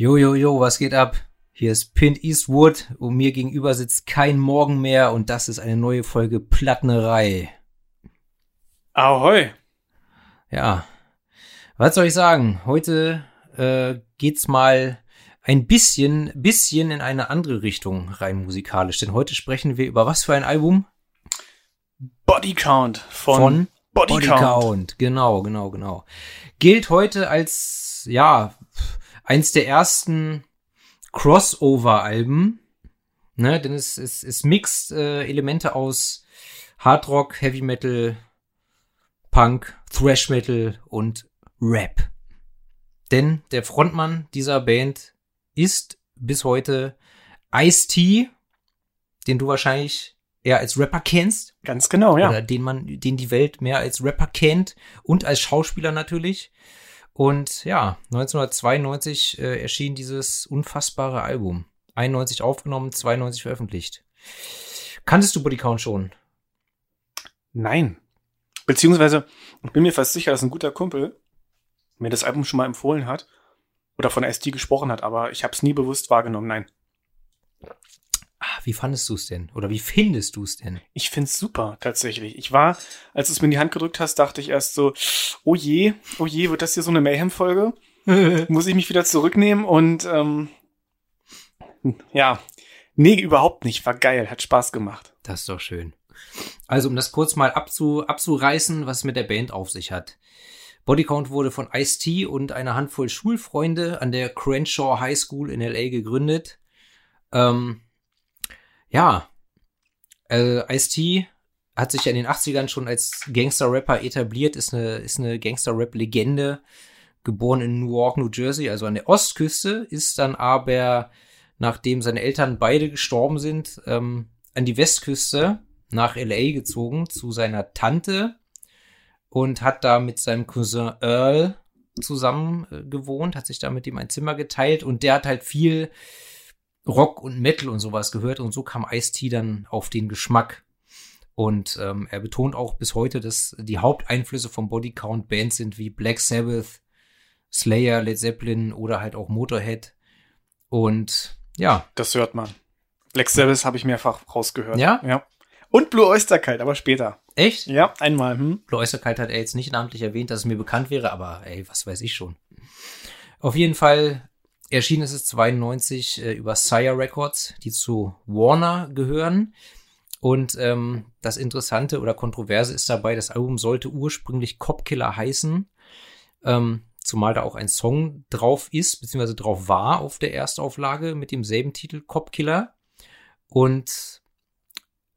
Jo, jo, jo, was geht ab? Hier ist Pint Eastwood und mir gegenüber sitzt kein Morgen mehr und das ist eine neue Folge Plattnerei. Ahoi. Ja, was soll ich sagen? Heute äh, geht's mal ein bisschen, bisschen in eine andere Richtung rein musikalisch, denn heute sprechen wir über was für ein Album? Body Count von, Von Body, Body Count. Count. Genau, genau, genau. Gilt heute als, ja, eins der ersten Crossover-Alben, ne, denn es, es, es mixt äh, Elemente aus Hard Rock, Heavy Metal, Punk, Thrash Metal und Rap. Denn der Frontmann dieser Band ist bis heute Ice-T, den du wahrscheinlich eher als Rapper kennst Ganz genau, ja. oder den man, den die Welt mehr als Rapper kennt und als Schauspieler natürlich. Und ja, 1992 äh, erschien dieses unfassbare Album. 91 aufgenommen, 92 veröffentlicht. Kanntest du Count schon? Nein. Beziehungsweise, ich bin mir fast sicher, dass ein guter Kumpel mir das Album schon mal empfohlen hat oder von ST gesprochen hat, aber ich habe es nie bewusst wahrgenommen. Nein. Wie fandest du es denn? Oder wie findest du es denn? Ich find's super, tatsächlich. Ich war, als du es mir in die Hand gedrückt hast, dachte ich erst so, oh je, oh je, wird das hier so eine Mayhem-Folge? Muss ich mich wieder zurücknehmen und ähm, ja, nee, überhaupt nicht. War geil, hat Spaß gemacht. Das ist doch schön. Also, um das kurz mal abzu, abzureißen, was mit der Band auf sich hat. Bodycount wurde von Ice-T und einer Handvoll Schulfreunde an der Crenshaw High School in L.A. gegründet. Ähm, ja, äh, Ice-T hat sich ja in den 80ern schon als Gangster-Rapper etabliert, ist eine, ist eine Gangster-Rap-Legende, geboren in Newark, New Jersey, also an der Ostküste, ist dann aber, nachdem seine Eltern beide gestorben sind, ähm, an die Westküste nach LA gezogen zu seiner Tante und hat da mit seinem Cousin Earl zusammen äh, gewohnt, hat sich da mit ihm ein Zimmer geteilt und der hat halt viel Rock und Metal und sowas gehört und so kam Ice-T dann auf den Geschmack. Und ähm, er betont auch bis heute, dass die Haupteinflüsse vom Body Count Bands sind wie Black Sabbath, Slayer, Led Zeppelin oder halt auch Motorhead. Und ja, Das hört man. Black Sabbath habe ich mehrfach rausgehört. Ja? Ja. Und Blue Oyster Cult, aber später. echt? Ja, einmal. Hm? Blue Oyster Cult hat er jetzt nicht namentlich erwähnt, dass es mir bekannt wäre, aber ey, was weiß ich schon. Auf jeden Fall erschien es 92 äh, über Sire Records, die zu Warner gehören. Und ähm, das Interessante oder Kontroverse ist dabei, das Album sollte ursprünglich Copkiller heißen, ähm, zumal da auch ein Song drauf ist, beziehungsweise drauf war auf der Erstauflage mit demselben Titel Copkiller. Und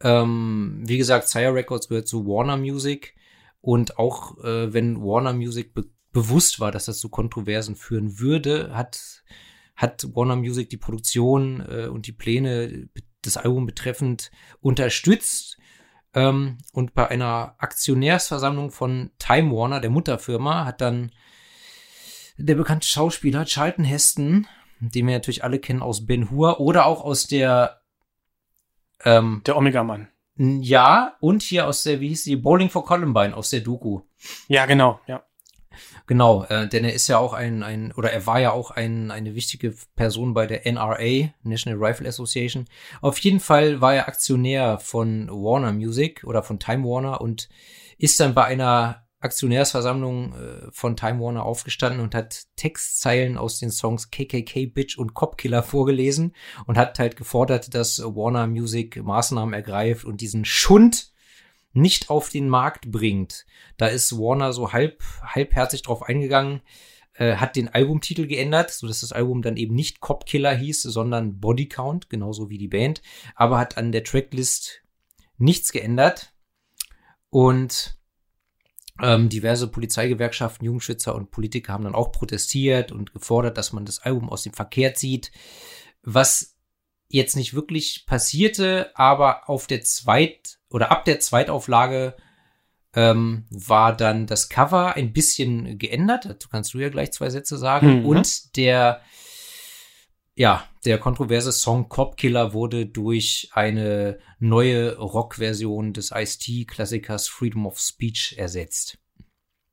ähm, wie gesagt, Sire Records gehört zu Warner Music. Und auch äh, wenn Warner Music bewusst war, dass das zu Kontroversen führen würde, hat, hat Warner Music die Produktion äh, und die Pläne des Albums betreffend unterstützt. Ähm, und bei einer Aktionärsversammlung von Time Warner, der Mutterfirma, hat dann der bekannte Schauspieler Charlton Heston, den wir natürlich alle kennen aus Ben Hur oder auch aus der ähm, Der Omega-Mann. ja, und hier aus der, wie hieß die, Bowling for Columbine, aus der Doku. Ja, genau. Ja. Genau, äh, denn er ist ja auch ein, ein, oder er war ja auch ein, eine wichtige Person bei der NRA, National Rifle Association. Auf jeden Fall war er Aktionär von Warner Music oder von Time Warner und ist dann bei einer Aktionärsversammlung äh, von Time Warner aufgestanden und hat Textzeilen aus den Songs KKK Bitch und Copkiller vorgelesen und hat halt gefordert, dass Warner Music Maßnahmen ergreift und diesen Schund nicht auf den Markt bringt. Da ist Warner so halb, halbherzig drauf eingegangen, äh, hat den Albumtitel geändert, so dass das Album dann eben nicht Cop Killer hieß, sondern Body Count, genauso wie die Band, aber hat an der Tracklist nichts geändert. Und ähm, diverse Polizeigewerkschaften, Jugendschützer und Politiker haben dann auch protestiert und gefordert, dass man das Album aus dem Verkehr zieht. Was jetzt nicht wirklich passierte, aber auf der Zweit- oder ab der Zweitauflage ähm, war dann das Cover ein bisschen geändert. Dazu kannst du ja gleich zwei Sätze sagen. Mhm. Und der, ja, der kontroverse Song Cop Killer wurde durch eine neue Rockversion des Ice-T-Klassikers Freedom of Speech ersetzt.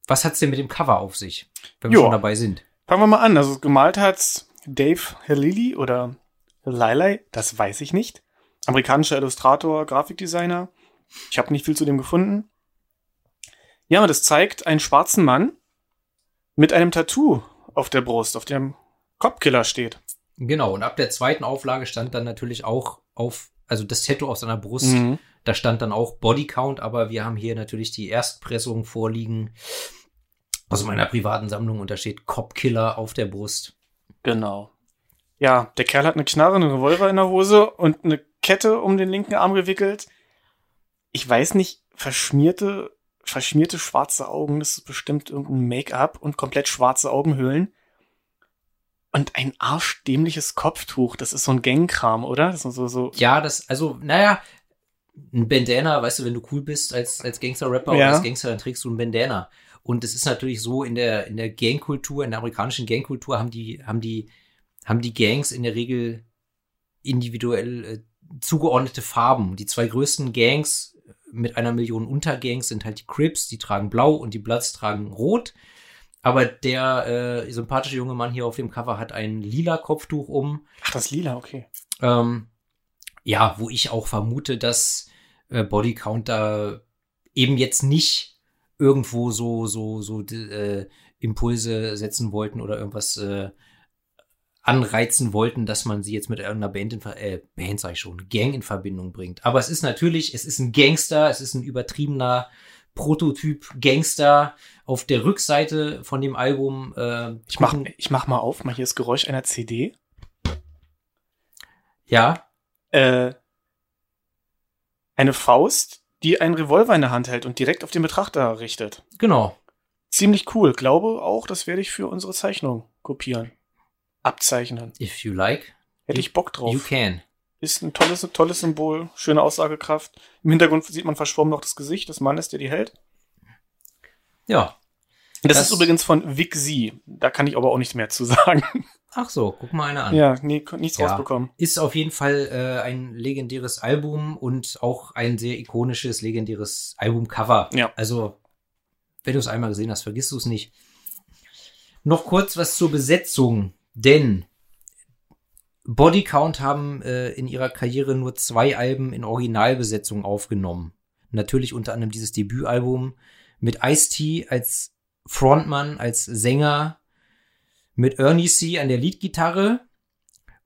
Was hat's denn mit dem Cover auf sich, wenn wir schon dabei sind? Fangen wir mal an. Also gemalt hat's Dave Halili oder Lilei, das weiß ich nicht. Amerikanischer Illustrator, Grafikdesigner. Ich habe nicht viel zu dem gefunden. Ja, das zeigt einen schwarzen Mann mit einem Tattoo auf der Brust, auf dem Copkiller steht. Genau, und ab der zweiten Auflage stand dann natürlich auch auf, also das Tattoo auf seiner Brust, mhm. da stand dann auch Bodycount, aber wir haben hier natürlich die Erstpressung vorliegen aus meiner privaten Sammlung und da steht Copkiller auf der Brust. Genau. Ja, der Kerl hat eine Knarre, einen Revolver in der Hose und eine Kette um den linken Arm gewickelt. Ich weiß nicht, verschmierte, verschmierte schwarze Augen, das ist bestimmt irgendein Make-up und komplett schwarze Augenhöhlen. Und ein arschdämliches Kopftuch, das ist so ein Gangkram, oder? Das ist so, so. Ja, das, also, naja, ein Bandana, weißt du, wenn du cool bist als, als Gangster-Rapper ja. oder als Gangster, dann trägst du ein Bandana. Und es ist natürlich so, in der, in der Gangkultur, in der amerikanischen Gangkultur haben die, haben die, haben die Gangs in der Regel individuell äh, zugeordnete Farben. Die zwei größten Gangs mit einer Million Untergangs sind halt die Crips, die tragen blau und die Bloods tragen rot. Aber der äh, sympathische junge Mann hier auf dem Cover hat ein lila Kopftuch um. Ach, das lila, okay. Ähm, ja, wo ich auch vermute, dass äh, Bodycount da eben jetzt nicht irgendwo so so so äh, Impulse setzen wollten oder irgendwas äh, anreizen wollten, dass man sie jetzt mit irgendeiner Band in äh, Band sag ich schon, Gang in Verbindung bringt. Aber es ist natürlich, es ist ein Gangster, es ist ein übertriebener Prototyp Gangster auf der Rückseite von dem Album. Äh, ich mach, ich mach mal auf, mal hier das Geräusch einer CD. Ja. Äh, eine Faust, die einen Revolver in der Hand hält und direkt auf den Betrachter richtet. Genau. Ziemlich cool. Glaube auch, das werde ich für unsere Zeichnung kopieren. Abzeichnen. If you like. Hätte ich Bock drauf. You can. Ist ein tolles, tolles Symbol, schöne Aussagekraft. Im Hintergrund sieht man verschwommen noch das Gesicht des Mannes, der die hält. Ja. Das, das ist übrigens von Vic Z. Da kann ich aber auch nicht mehr zu sagen. Ach so, guck mal eine an. Ja, nee, nichts ja, rausbekommen. Ist auf jeden Fall äh, ein legendäres Album und auch ein sehr ikonisches, legendäres Albumcover. Ja. Also, wenn du es einmal gesehen hast, vergisst du es nicht. Noch kurz was zur Besetzung, denn Bodycount haben äh, in ihrer Karriere nur zwei Alben in Originalbesetzung aufgenommen. Natürlich unter anderem dieses Debütalbum mit Ice-T als Frontmann, als Sänger, mit Ernie C. an der Leadgitarre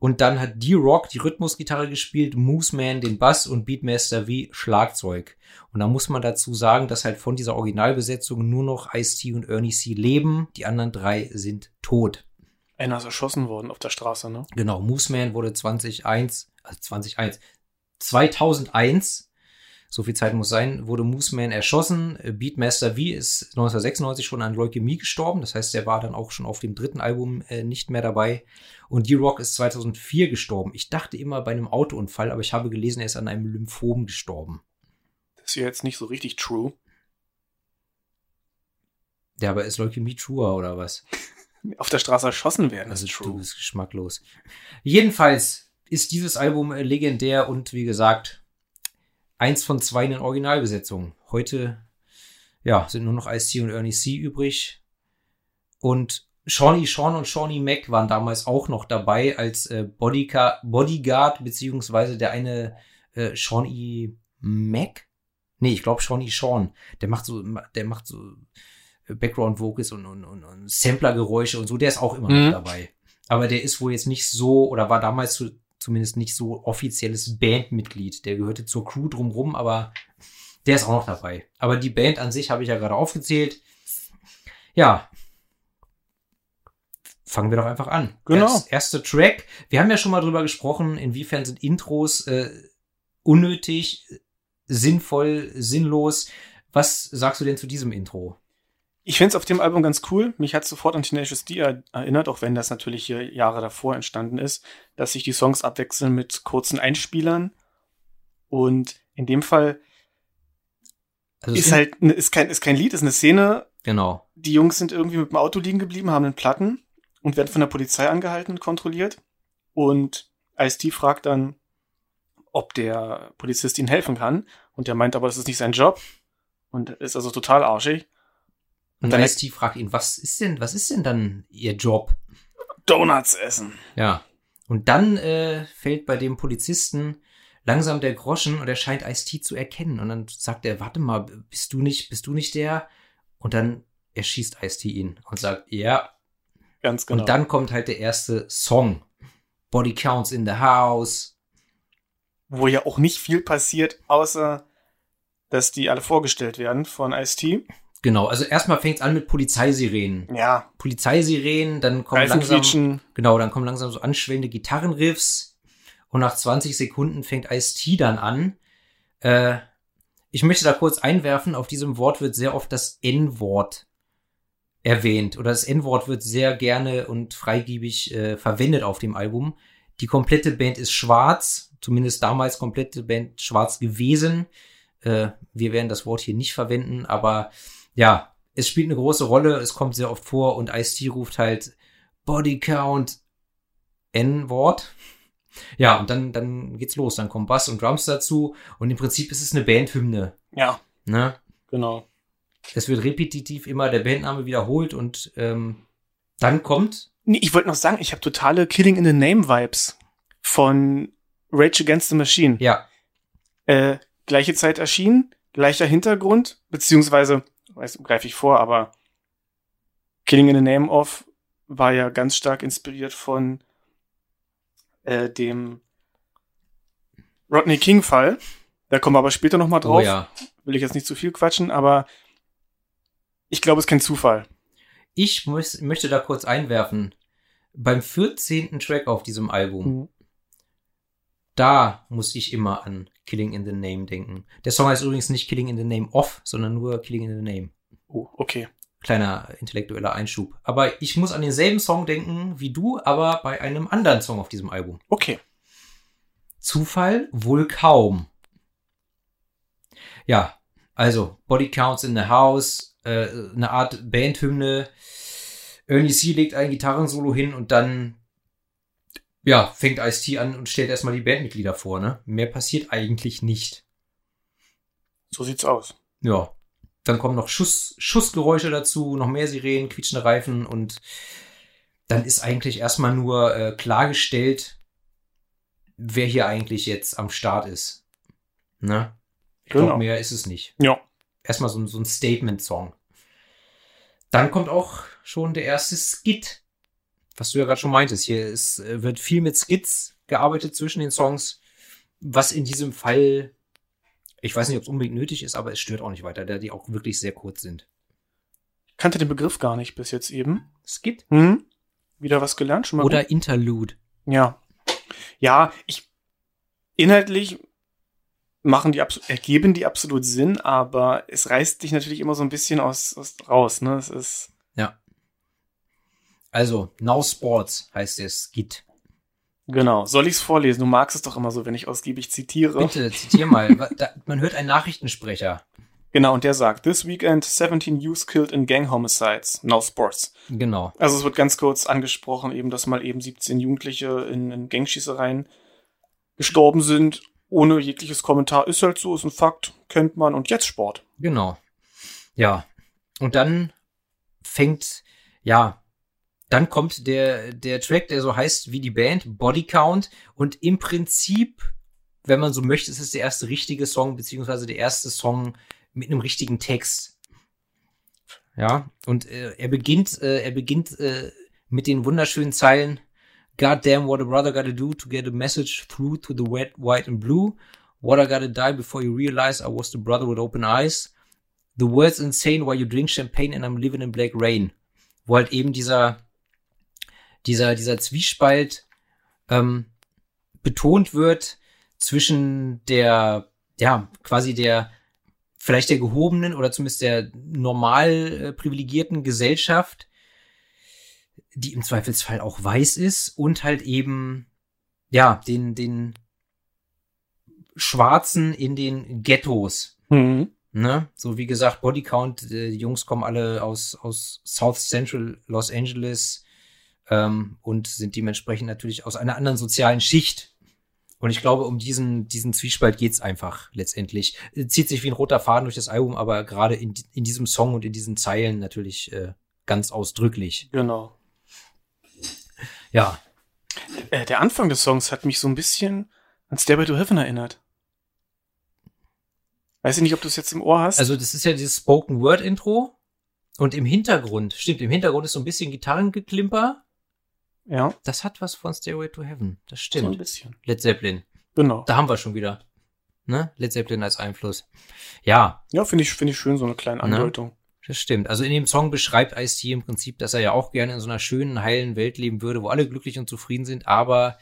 und dann hat D-Rock die Rhythmusgitarre gespielt, Mooseman den Bass und Beatmaster wie Schlagzeug. Und da muss man dazu sagen, dass halt von dieser Originalbesetzung nur noch Ice-T und Ernie C. leben. Die anderen drei sind tot. Einer ist erschossen worden auf der Straße, ne? Genau, Mooseman wurde 2001, also 2001, 2001, so viel Zeit muss sein, wurde Mooseman erschossen. Beatmaster V ist 1996 schon an Leukämie gestorben, das heißt, er war dann auch schon auf dem dritten Album äh, nicht mehr dabei. Und D-Rock ist 2004 gestorben. Ich dachte immer bei einem Autounfall, aber ich habe gelesen, er ist an einem Lymphom gestorben. Das ist ja jetzt nicht so richtig true. Ja, aber ist Leukämie truer oder was? auf der Straße erschossen werden. Das ist true. Du bist geschmacklos. Jedenfalls ist dieses Album legendär und wie gesagt, eins von zwei in den Originalbesetzungen. Heute, ja, sind nur noch Ice-T und Ernie C übrig. Und Shawnee Sean und Shawnee Mac waren damals auch noch dabei als äh, Bodyguard, Bodyguard, beziehungsweise der eine äh, Shawnee Mac? Nee, ich glaube Shawnee Sean. Der macht so, der macht so Background Vocals und, und, und, und Samplergeräusche und so, der ist auch immer mhm. noch dabei. Aber der ist wohl jetzt nicht so, oder war damals zu, zumindest nicht so offizielles Bandmitglied. Der gehörte zur Crew drumrum, aber der ist auch noch dabei. Aber die Band an sich habe ich ja gerade aufgezählt. Ja. Fangen wir doch einfach an. Genau. Das erste Track. Wir haben ja schon mal drüber gesprochen, inwiefern sind Intros äh, unnötig, sinnvoll, sinnlos. Was sagst du denn zu diesem Intro? Ich finde es auf dem Album ganz cool. Mich hat sofort an Tenacious D erinnert, auch wenn das natürlich hier Jahre davor entstanden ist, dass sich die Songs abwechseln mit kurzen Einspielern. Und in dem Fall also ist halt ist kein ist kein Lied, ist eine Szene. Genau. Die Jungs sind irgendwie mit dem Auto liegen geblieben, haben einen Platten und werden von der Polizei angehalten und kontrolliert. Und Ice-T fragt dann, ob der Polizist ihnen helfen kann. Und der meint aber, das ist nicht sein Job. Und ist also total arschig. Und dann Ice-T fragt ihn, was ist denn, was ist denn dann ihr Job? Donuts essen. Ja. Und dann äh, fällt bei dem Polizisten langsam der Groschen und er scheint Ice-T zu erkennen. Und dann sagt er, warte mal, bist du nicht, bist du nicht der? Und dann erschießt Ice-T ihn und sagt, ja. Ganz genau. Und dann kommt halt der erste Song. Body Counts in the House. Wo ja auch nicht viel passiert, außer dass die alle vorgestellt werden von Ice-T. Genau, also erstmal fängt es an mit Polizeisirenen. Ja. Polizeisirenen, dann kommen langsam, genau, dann kommen langsam so anschwellende Gitarrenriffs und nach 20 Sekunden fängt Ice-T dann an. Äh, ich möchte da kurz einwerfen, auf diesem Wort wird sehr oft das N-Wort erwähnt oder das N-Wort wird sehr gerne und freigiebig äh, verwendet auf dem Album. Die komplette Band ist schwarz, zumindest damals komplette Band schwarz gewesen. Äh, wir werden das Wort hier nicht verwenden, aber ja, es spielt eine große Rolle, es kommt sehr oft vor und Ice-T ruft halt Body Count N-Wort. Ja, und dann, dann geht's los. Dann kommen Bass und Drums dazu und im Prinzip ist es eine Bandhymne. Ja, Ne? genau. Es wird repetitiv immer der Bandname wiederholt und ähm, dann kommt, Nee, ich wollte noch sagen, ich habe totale Killing in the Name Vibes von Rage Against the Machine. ja, Äh, gleiche Zeit erschienen, gleicher Hintergrund, beziehungsweise, weiß, greife ich vor, aber Killing in the Name of war ja ganz stark inspiriert von äh, dem Rodney King Fall. Da kommen wir aber später noch mal drauf. oh ja. Will ich jetzt nicht zu viel quatschen, aber ich glaube, es ist kein Zufall. Ich muss, möchte da kurz einwerfen. Beim 14. Track auf diesem Album, Mhm. da muss ich immer an Killing in the Name denken. Der Song heißt übrigens nicht Killing in the Name of, sondern nur Killing in the Name. Oh, okay. Kleiner intellektueller Einschub. Aber ich muss an denselben Song denken wie du, aber bei einem anderen Song auf diesem Album. Okay. Zufall wohl kaum. Ja, also Body Counts in the House, äh, eine Art Bandhymne. Ernie C legt ein Gitarrensolo hin und dann ja, fängt Ice-T an und stellt erstmal die Bandmitglieder vor, ne? Mehr passiert eigentlich nicht. So sieht's aus. Ja. Dann kommen noch Schuss, Schussgeräusche dazu, noch mehr Sirenen, quietschende Reifen und dann ist eigentlich erstmal nur äh, klargestellt, wer hier eigentlich jetzt am Start ist. Ne? Ich Genau. glaube, mehr ist es nicht. Ja. Erstmal so, ein- so ein Statement-Song. Dann kommt auch schon der erste Skit. Was du ja gerade schon meintest. Hier ist, äh, wird viel mit Skits gearbeitet zwischen den Songs. Was in diesem Fall, ich weiß nicht, ob es unbedingt nötig ist, aber es stört auch nicht weiter, da die auch wirklich sehr kurz sind. Ich kannte den Begriff gar nicht bis jetzt eben. Skit Hm? Wieder was gelernt? Schon mal oder gut? Interlude. Ja. Ja, ich inhaltlich machen die ergeben die absolut Sinn, aber es reißt dich natürlich immer so ein bisschen aus, aus raus, ne? Es ist Also, Now Sports heißt der Skit. genau. Soll ich's vorlesen? Du magst es doch immer so, wenn ich ausgiebig zitiere. Bitte, zitier mal. Da, man hört einen Nachrichtensprecher. Genau, und der sagt, This weekend 17 youth killed in gang homicides. Now sports. Genau. Also es wird ganz kurz angesprochen, eben, dass mal eben 17 Jugendliche in, in Gangschießereien gestorben sind, ohne jegliches Kommentar. Ist halt so, ist ein Fakt, kennt man und jetzt Sport. Genau. Ja. Und dann fängt, ja, dann kommt der, der Track, der so heißt wie die Band, Body Count. Und im Prinzip, wenn man so möchte, ist es der erste richtige Song, beziehungsweise der erste Song mit einem richtigen Text. Ja, und äh, er beginnt, äh, er beginnt äh, mit den wunderschönen Zeilen God damn what a brother gotta do to get a message through to the red, white and blue. What I gotta die before you realize I was the brother with open eyes. The world's insane while you drink champagne and I'm living in black rain. Wo halt eben dieser, dieser, dieser Zwiespalt ähm, betont wird zwischen der, ja, quasi der, vielleicht der gehobenen oder zumindest der normal äh, privilegierten Gesellschaft, die im Zweifelsfall auch weiß ist und halt eben, ja, den, den Schwarzen in den Ghettos. Mhm. Ne? So wie gesagt, Bodycount, äh, die Jungs kommen alle aus, aus South Central Los Angeles ähm, und sind dementsprechend natürlich aus einer anderen sozialen Schicht. Und ich glaube, um diesen, diesen Zwiespalt geht's einfach letztendlich. Äh, Zieht sich wie ein roter Faden durch das Album, aber gerade in, in diesem Song und in diesen Zeilen natürlich äh, ganz ausdrücklich. Genau. Ja. Äh, der Anfang des Songs hat mich so ein bisschen an Stairway to Heaven erinnert. Weiß ich nicht, ob du es jetzt im Ohr hast. Also das ist ja dieses Spoken Word Intro. Und im Hintergrund, stimmt, im Hintergrund ist so ein bisschen Gitarrengeklimper. Ja, Das hat was von Stairway to Heaven. Das so ein stimmt. bisschen. Led Zeppelin. Genau. Da haben wir schon wieder. Ne? Led Zeppelin als Einfluss. Ja, Ja, finde ich, finde ich schön, so eine kleine Ne? Andeutung. das stimmt. Also in dem Song beschreibt Ice-T im Prinzip, dass er ja auch gerne in so einer schönen, heilen Welt leben würde, wo alle glücklich und zufrieden sind, aber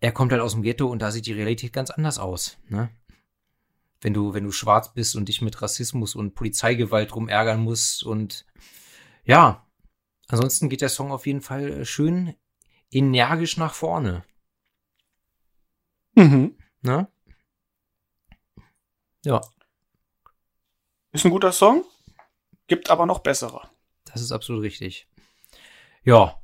er kommt halt aus dem Ghetto und da sieht die Realität ganz anders aus. Ne? Wenn du, wenn du schwarz bist und dich mit Rassismus und Polizeigewalt rumärgern musst und ja, ansonsten geht der Song auf jeden Fall äh, schön energisch nach vorne. Mhm. Ne? Ja, Ist ein guter Song, gibt aber noch bessere. das ist absolut richtig. Ja.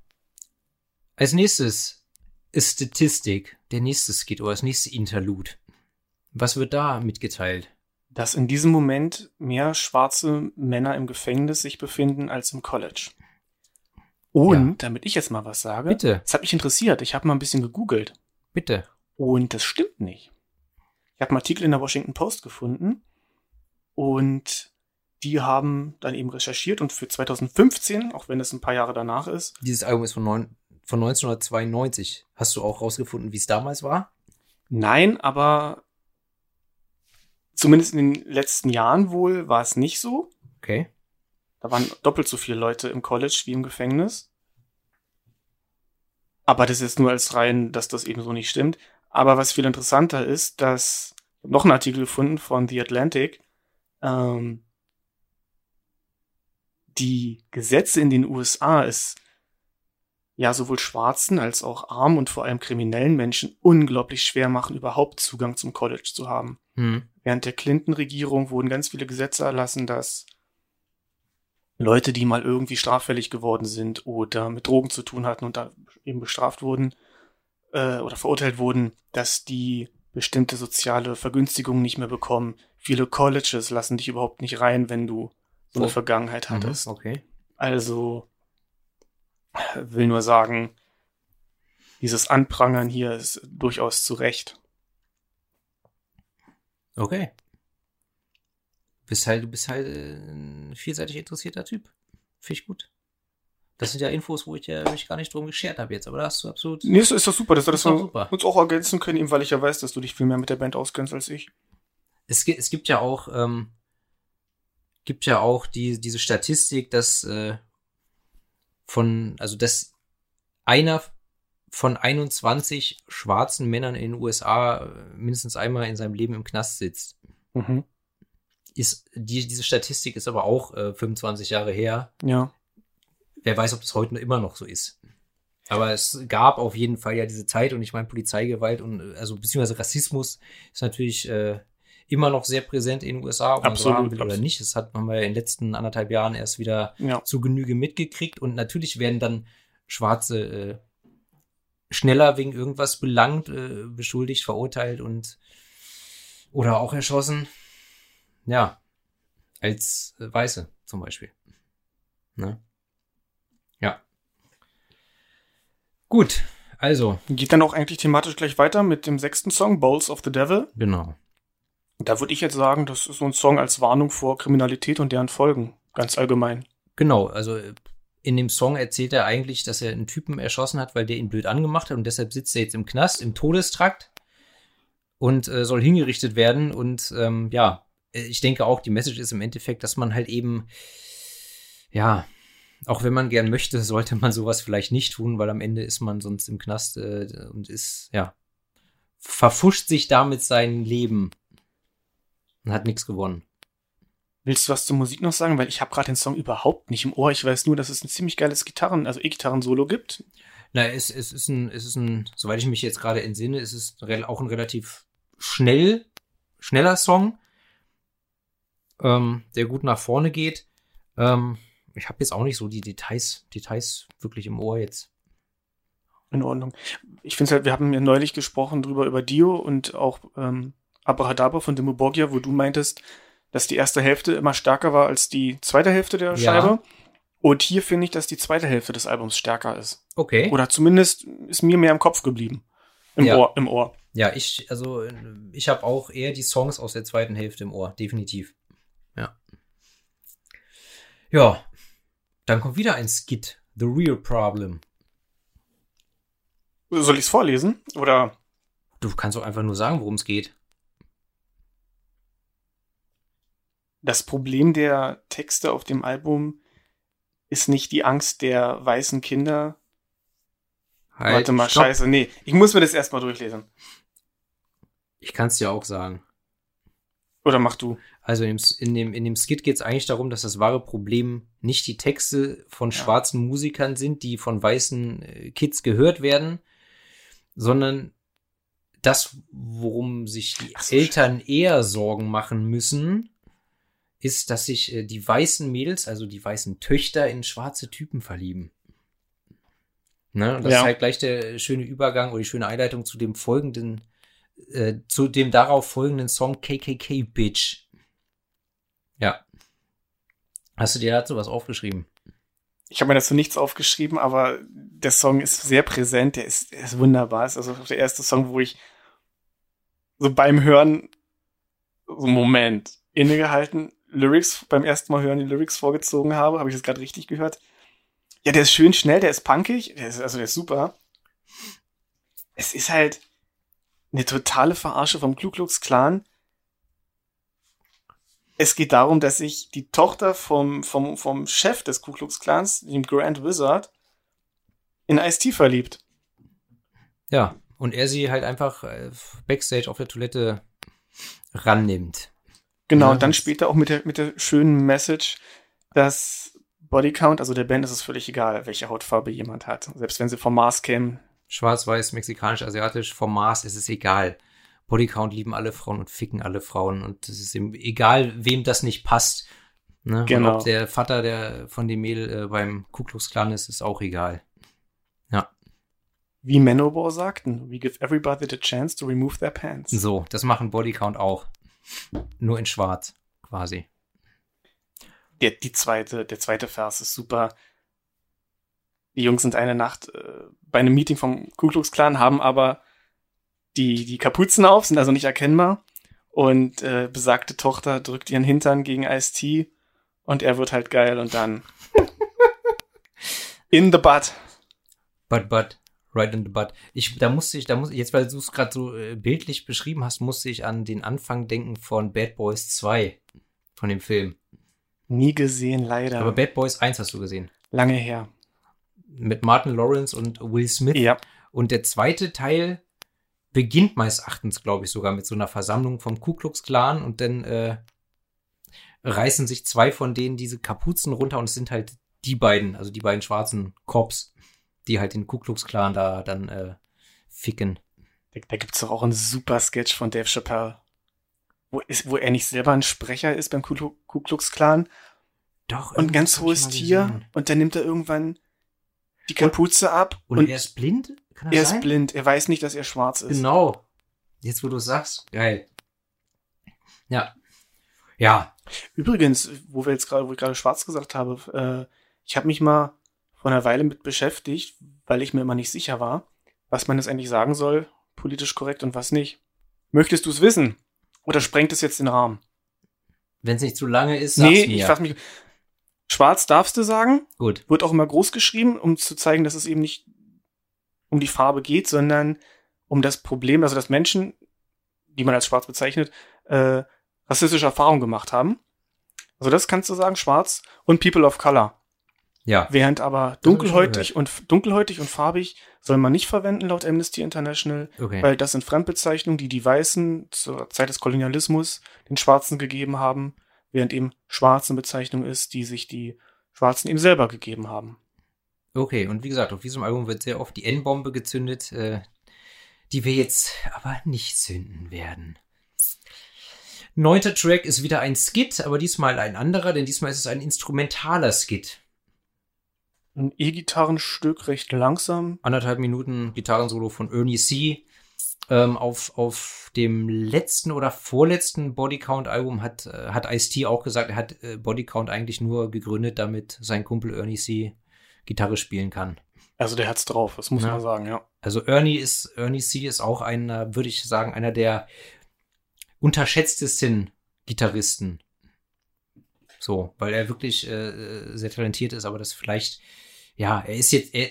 Als nächstes ist Statistik, der nächste Skit oder das nächste Interlude. Was wird da mitgeteilt? Dass in diesem Moment mehr schwarze Männer im Gefängnis sich befinden als im College. Und, Ja. damit ich jetzt mal was sage, Bitte, das hat mich interessiert. Ich habe mal ein bisschen gegoogelt. bitte. Und das stimmt nicht. Ich habe einen Artikel in der Washington Post gefunden und die haben dann eben recherchiert und für 2015, auch wenn es ein paar Jahre danach ist, Dieses Album ist von, neun, von 1992. Hast du auch rausgefunden, wie es damals war? nein, aber zumindest in den letzten Jahren wohl war es nicht so. Okay. Da waren doppelt so viele Leute im College wie im Gefängnis. Aber das ist nur als rein, dass das eben so nicht stimmt. Aber was viel interessanter ist, dass noch einen Artikel gefunden von The Atlantic. Ähm, die Gesetze in den USA ist ja sowohl schwarzen als auch armen und vor allem kriminellen Menschen unglaublich schwer machen, überhaupt Zugang zum College zu haben. Hm. Während der Clinton-Regierung wurden ganz viele Gesetze erlassen, dass Leute, die mal irgendwie straffällig geworden sind oder mit Drogen zu tun hatten und da eben bestraft wurden äh, oder verurteilt wurden, dass die bestimmte soziale Vergünstigungen nicht mehr bekommen. Viele Colleges lassen dich überhaupt nicht rein, wenn du so eine Oh. Vergangenheit hattest. Mhm, Okay. Also will nur sagen, dieses Anprangern hier ist durchaus zu Recht. Okay. Bist halt, du bist halt äh, ein vielseitig interessierter Typ. Finde ich gut. Das sind ja Infos, wo ich ja mich gar nicht drum geschert habe jetzt, aber da hast du absolut. Nee, ist, ist doch super, dass wir das wir super. uns auch ergänzen können, eben weil ich ja weiß, dass du dich viel mehr mit der Band auskennst als ich. Es, es gibt ja auch, ähm, gibt ja auch die, diese Statistik, dass äh, von, also dass einer von 21 schwarzen Männern in den USA äh, mindestens einmal in seinem Leben im Knast sitzt. Mhm. Ist, die, diese Statistik ist aber auch äh, 25 Jahre her. Ja. Wer weiß, ob das heute immer noch so ist. Aber es gab auf jeden Fall ja diese Zeit und ich meine Polizeigewalt und äh, also beziehungsweise Rassismus ist natürlich äh, immer noch sehr präsent in den USA, ob man so Absolut, will oder absolut. nicht. Das hat man ja in den letzten anderthalb Jahren erst wieder Ja. zu Genüge mitgekriegt und natürlich werden dann Schwarze äh, schneller wegen irgendwas belangt, äh, beschuldigt, verurteilt und oder auch erschossen. Ja, als äh, Weiße zum Beispiel. Ne? Ja. Gut, also, Geht dann auch eigentlich thematisch gleich weiter mit dem sechsten Song, Bowls of the Devil. genau. Da würde ich jetzt sagen, das ist so ein Song als Warnung vor Kriminalität und deren Folgen. Ganz allgemein. Genau, also in dem Song erzählt er eigentlich, dass er einen Typen erschossen hat, weil der ihn blöd angemacht hat und deshalb sitzt er jetzt im Knast, im Todestrakt und äh, soll hingerichtet werden. Und ähm, ja, ich denke auch, die Message ist im Endeffekt, dass man halt eben, ja, auch wenn man gern möchte, sollte man sowas vielleicht nicht tun, weil am Ende ist man sonst im Knast äh, und ist, ja, verfuscht sich damit sein Leben und hat nichts gewonnen. Willst du was zur Musik noch sagen? Weil ich habe gerade den Song überhaupt nicht im Ohr. Ich weiß nur, dass es ein ziemlich geiles Gitarren, also E-Gitarren-Solo gibt. Na, es, es ist ein, es ist ein, soweit ich mich jetzt gerade entsinne, es ist auch ein relativ schnell, schneller Song, ähm, der gut nach vorne geht. Ähm, ich habe jetzt auch nicht so die Details, Details wirklich im Ohr jetzt. In Ordnung. Ich finde halt, wir haben ja neulich gesprochen drüber über Dio und auch ähm, Abrahadabra von Dimmu Borgia, wo du meintest, dass die erste Hälfte immer stärker war als die zweite Hälfte der Ja. Scheibe. Und hier finde ich, dass die zweite Hälfte des Albums stärker ist. Okay. Oder zumindest ist mir mehr im Kopf geblieben. Im Ja. Ohr, im Ohr. Ja, ich, also, ich habe auch eher die Songs aus der zweiten Hälfte im Ohr, definitiv. Ja. Ja. Dann kommt wieder ein Skit. The Real Problem. Soll ich es vorlesen? Oder Du kannst doch einfach nur sagen, worum es geht. das Problem der Texte auf dem Album ist nicht die Angst der weißen Kinder. Halt, Warte mal, stopp. scheiße. Nee, ich muss mir das erstmal durchlesen. Ich kann es dir auch sagen. Oder mach du. Also in dem, in dem, in dem Skit geht es eigentlich darum, dass das wahre Problem nicht die Texte von Ja. schwarzen Musikern sind, die von weißen äh, Kids gehört werden, sondern das, worum sich die so, Eltern eher Sorgen machen müssen, ist, dass sich äh, die weißen Mädels, also die weißen Töchter, in schwarze Typen verlieben. Ne? Und das Ja. ist halt gleich der schöne Übergang oder die schöne Einleitung zu dem folgenden, äh, zu dem darauf folgenden Song KKK Bitch. Ja. Hast du dir dazu was aufgeschrieben? Ich habe mir dazu nichts aufgeschrieben, aber der Song ist sehr präsent, der ist, der ist wunderbar. Ist also der erste Song, wo ich so beim Hören so einen Moment innegehalten, Lyrics beim ersten Mal hören, die Lyrics vorgezogen habe. Habe ich das gerade richtig gehört? Ja, der ist schön schnell, der ist punkig, der ist, also der ist super. Es ist halt eine totale Verarsche vom Ku Klux Klan. Es geht darum, dass sich die Tochter vom, vom, vom Chef des Ku Klux Klans, dem Grand Wizard, in Ice-T verliebt. Ja. Und er sie halt einfach äh, backstage auf der Toilette rannimmt. Genau, Ja, und dann später auch mit der, mit der schönen Message, dass Bodycount, also der Band ist es völlig egal, welche Hautfarbe jemand hat. Selbst wenn sie vom Mars kämen. Schwarz, weiß, mexikanisch, asiatisch, vom Mars ist es egal. Bodycount lieben alle Frauen und ficken alle Frauen und es ist ihm egal, wem das nicht passt. Ne? Genau. Und ob der Vater der von dem Mädel äh, beim Ku Klux Klan ist, ist auch egal. Wie Manowar sagten, we give everybody the chance to remove their pants. So, das machen Bodycount auch. Nur in schwarz, quasi. Der, die zweite, der zweite Vers ist super. Die Jungs sind eine Nacht äh, bei einem Meeting vom Ku Klux Klan, haben aber die, die Kapuzen auf, sind also nicht erkennbar. Und äh, besagte Tochter drückt ihren Hintern gegen Ice-T und er wird halt geil und dann in the butt. But, but, right in the butt. Ich, da musste ich, da muss ich, jetzt weil du es gerade so äh, bildlich beschrieben hast, musste ich an den Anfang denken von Bad Boys 2, von dem Film. Nie gesehen, leider. Aber Bad Boys 1 hast du gesehen. Lange her. Mit Martin Lawrence und Will Smith. Ja. Und der zweite Teil beginnt meines Erachtens, glaube ich, sogar mit so einer Versammlung vom Ku Klux Klan und dann äh, reißen sich zwei von denen diese Kapuzen runter und es sind halt die beiden, also die beiden schwarzen Cops, die halt den Ku Klux Klan da dann äh, ficken. Da, da gibt's doch auch einen super Sketch von Dave Chappelle. Wo, ist, wo er nicht selber ein Sprecher ist beim Ku, Ku Klux Klan Doch. und ein ganz hohes Tier gesehen. und dann nimmt er irgendwann die Kapuze ab Und, und, er ist blind? Kann er sein? ist blind. Er weiß nicht, dass er schwarz ist. Genau. Jetzt, wo du es sagst. Geil. Ja. Ja. Übrigens, wo wir jetzt gerade, wo ich gerade schwarz gesagt habe, äh, ich habe mich mal vor einer Weile mit beschäftigt, weil ich mir immer nicht sicher war, was man jetzt eigentlich sagen soll, politisch korrekt und was nicht. Möchtest du es wissen? Oder sprengt es jetzt den Rahmen? Wenn es nicht zu lange ist, sag's nee, mir. ich fasse mich. Schwarz darfst du sagen, Gut. wird auch immer groß geschrieben, um zu zeigen, dass es eben nicht um die Farbe geht, sondern um das Problem, also dass Menschen, die man als schwarz bezeichnet, äh, rassistische Erfahrungen gemacht haben. Also das kannst du sagen, schwarz und People of Color. Ja. Während aber dunkelhäutig und dunkelhäutig und farbig soll man nicht verwenden laut Amnesty International, Okay. weil das sind Fremdbezeichnungen, die die Weißen zur Zeit des Kolonialismus den Schwarzen gegeben haben, während eben Schwarz eine Bezeichnung ist, die sich die Schwarzen eben selber gegeben haben. Okay, und wie gesagt, auf diesem Album wird sehr oft die N-Bombe gezündet, äh, die wir jetzt aber nicht zünden werden. Neunter Track ist wieder ein Skit, aber diesmal ein anderer, denn diesmal ist es ein instrumentaler Skit. Ein E-Gitarrenstück recht langsam. Anderthalb Minuten Gitarrensolo von Ernie C. Ähm, auf, auf dem letzten oder vorletzten Bodycount-Album hat, äh, hat Ice-T auch gesagt, er hat äh, Bodycount eigentlich nur gegründet, damit sein Kumpel Ernie C. Gitarre spielen kann. Also der hat's drauf, das muss Ja. man sagen, ja. Also Ernie ist, Ernie C. ist auch einer, würde ich sagen, einer der unterschätztesten Gitarristen. So, weil er wirklich äh, äh, sehr talentiert ist, aber das vielleicht, ja, er ist jetzt, er,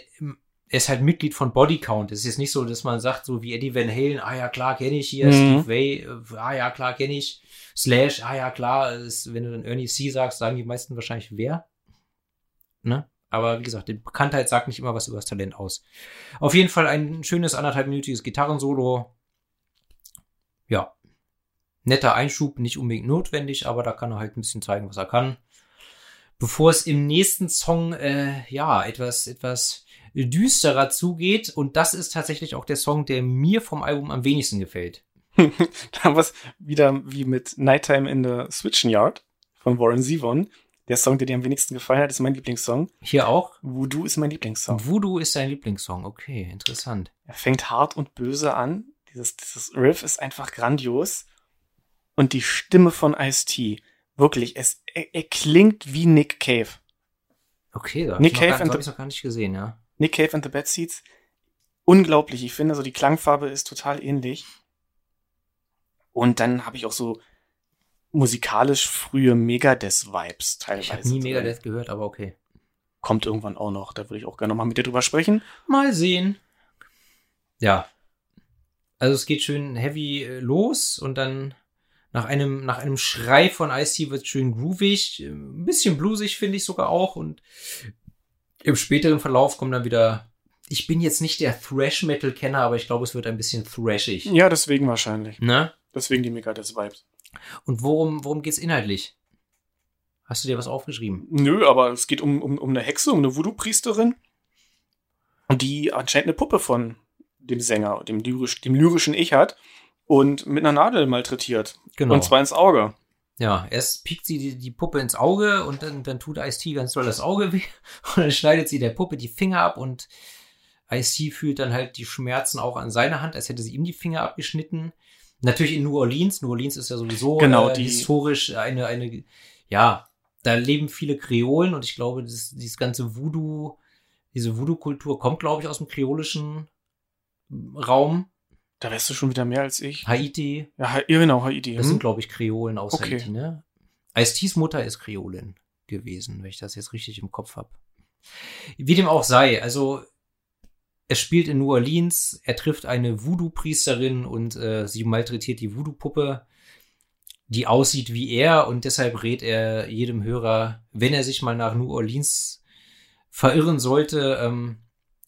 er ist halt Mitglied von Bodycount. Es ist jetzt nicht so, dass man sagt, so wie Eddie Van Halen, ah ja, klar, kenne ich hier, Mhm. Steve Vai, äh, ah ja, klar, kenne ich, Slash, ah ja, klar, ist, wenn du dann Ernie C. sagst, sagen die meisten wahrscheinlich wer. Ne? Aber wie gesagt, die Bekanntheit sagt nicht immer was über das Talent aus. Auf jeden Fall ein schönes anderthalbminütiges Gitarrensolo. Ja. Netter Einschub, nicht unbedingt notwendig, aber da kann er halt ein bisschen zeigen, was er kann. Bevor es im nächsten Song, äh, ja, etwas, etwas düsterer zugeht. Und das ist tatsächlich auch der Song, der mir vom Album am wenigsten gefällt. Da haben wir's wieder wie mit Nighttime in the Switchen Yard von Warren Zevon. Der Song, der dir am wenigsten gefallen hat, ist mein Lieblingssong. Hier auch. Voodoo ist mein Lieblingssong. Voodoo ist dein Lieblingssong. Okay, interessant. Er fängt hart und böse an. Dieses, dieses Riff ist einfach grandios. Und die Stimme von Ice-T, wirklich, es, er, er klingt wie Nick Cave. Okay, da Nick hab ich noch Cave gar- hab ich's noch gar nicht gesehen, ja. Nick Cave and the Bad Seeds. Unglaublich. Ich finde, so die Klangfarbe ist total ähnlich. Und dann habe ich auch so musikalisch frühe Megadeth-Vibes teilweise. Ich habe nie drin. Megadeth gehört, aber okay. Kommt irgendwann auch noch. Da würde ich auch gerne nochmal mit dir drüber sprechen. Mal sehen. Ja. Also es geht schön heavy äh, los und dann nach einem, nach einem Schrei von Ice-T wird schön groovig, äh, ein bisschen bluesig finde ich sogar auch und im späteren Verlauf kommt dann wieder, ich bin jetzt nicht der Thrash-Metal-Kenner, aber ich glaube, es wird ein bisschen thrashig. Ja, deswegen wahrscheinlich. Ne? Deswegen die Megadeth-Vibes. Und worum, worum geht's inhaltlich? Hast du dir was aufgeschrieben? Nö, aber es geht um, um, um eine Hexe, um eine Voodoo-Priesterin. Die anscheinend eine Puppe von dem Sänger, dem, lyrisch, dem lyrischen Ich hat. Und mit einer Nadel malträtiert. Genau. Und zwar ins Auge. Ja, erst piekt sie die, die Puppe ins Auge und dann, dann tut Ice-T ganz doll das Auge weh und dann schneidet sie der Puppe die Finger ab und Ice-T fühlt dann halt die Schmerzen auch an seiner Hand, als hätte sie ihm die Finger abgeschnitten. Natürlich in New Orleans. New Orleans ist ja sowieso Genau, äh, die- historisch eine, eine, ja, da leben viele Kreolen und ich glaube, das, dieses ganze Voodoo, diese Voodoo-Kultur kommt, glaube ich, aus dem kreolischen Raum. Da wärst du schon wieder mehr als ich. Haiti, Ja, Ha- genau, Haiti. das Hm? sind, glaube ich, Kreolen aus Okay. Haiti, ne? Ice-T's Mutter ist Kreolin gewesen, wenn ich das jetzt richtig im Kopf habe. Wie dem auch sei, also er spielt in New Orleans, er trifft eine Voodoo-Priesterin und äh, sie malträtiert die Voodoo-Puppe, die aussieht wie er und deshalb rät er jedem Hörer, wenn er sich mal nach New Orleans verirren sollte ähm,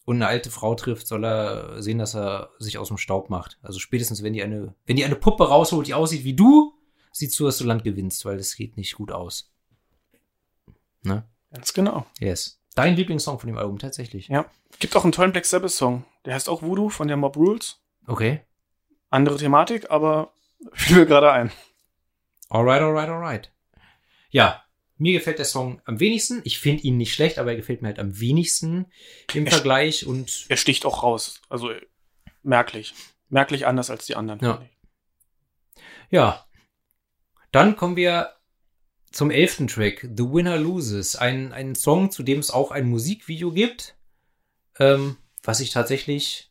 und eine alte Frau trifft, soll er sehen, dass er sich aus dem Staub macht. Also spätestens, wenn die eine, wenn die eine Puppe rausholt, die aussieht wie du, sieh zu, dass du Land gewinnst, weil das geht nicht gut aus. Ne? Ganz genau. Yes. Dein Lieblingssong von dem Album, tatsächlich. Ja. Gibt auch einen tollen Black Sabbath-Song. Der heißt auch Voodoo von der Mob Rules. Okay. Andere Thematik, aber fiel mir gerade ein. Alright, alright, alright. Ja, mir gefällt der Song am wenigsten. Ich finde ihn nicht schlecht, aber er gefällt mir halt am wenigsten im Er- Vergleich und Er sticht auch raus. Also äh, merklich. Merklich anders als die anderen. Ja. ja. Dann kommen wir zum elften Track, The Winner Loses. Ein, ein Song, zu dem es auch ein Musikvideo gibt, ähm, was ich tatsächlich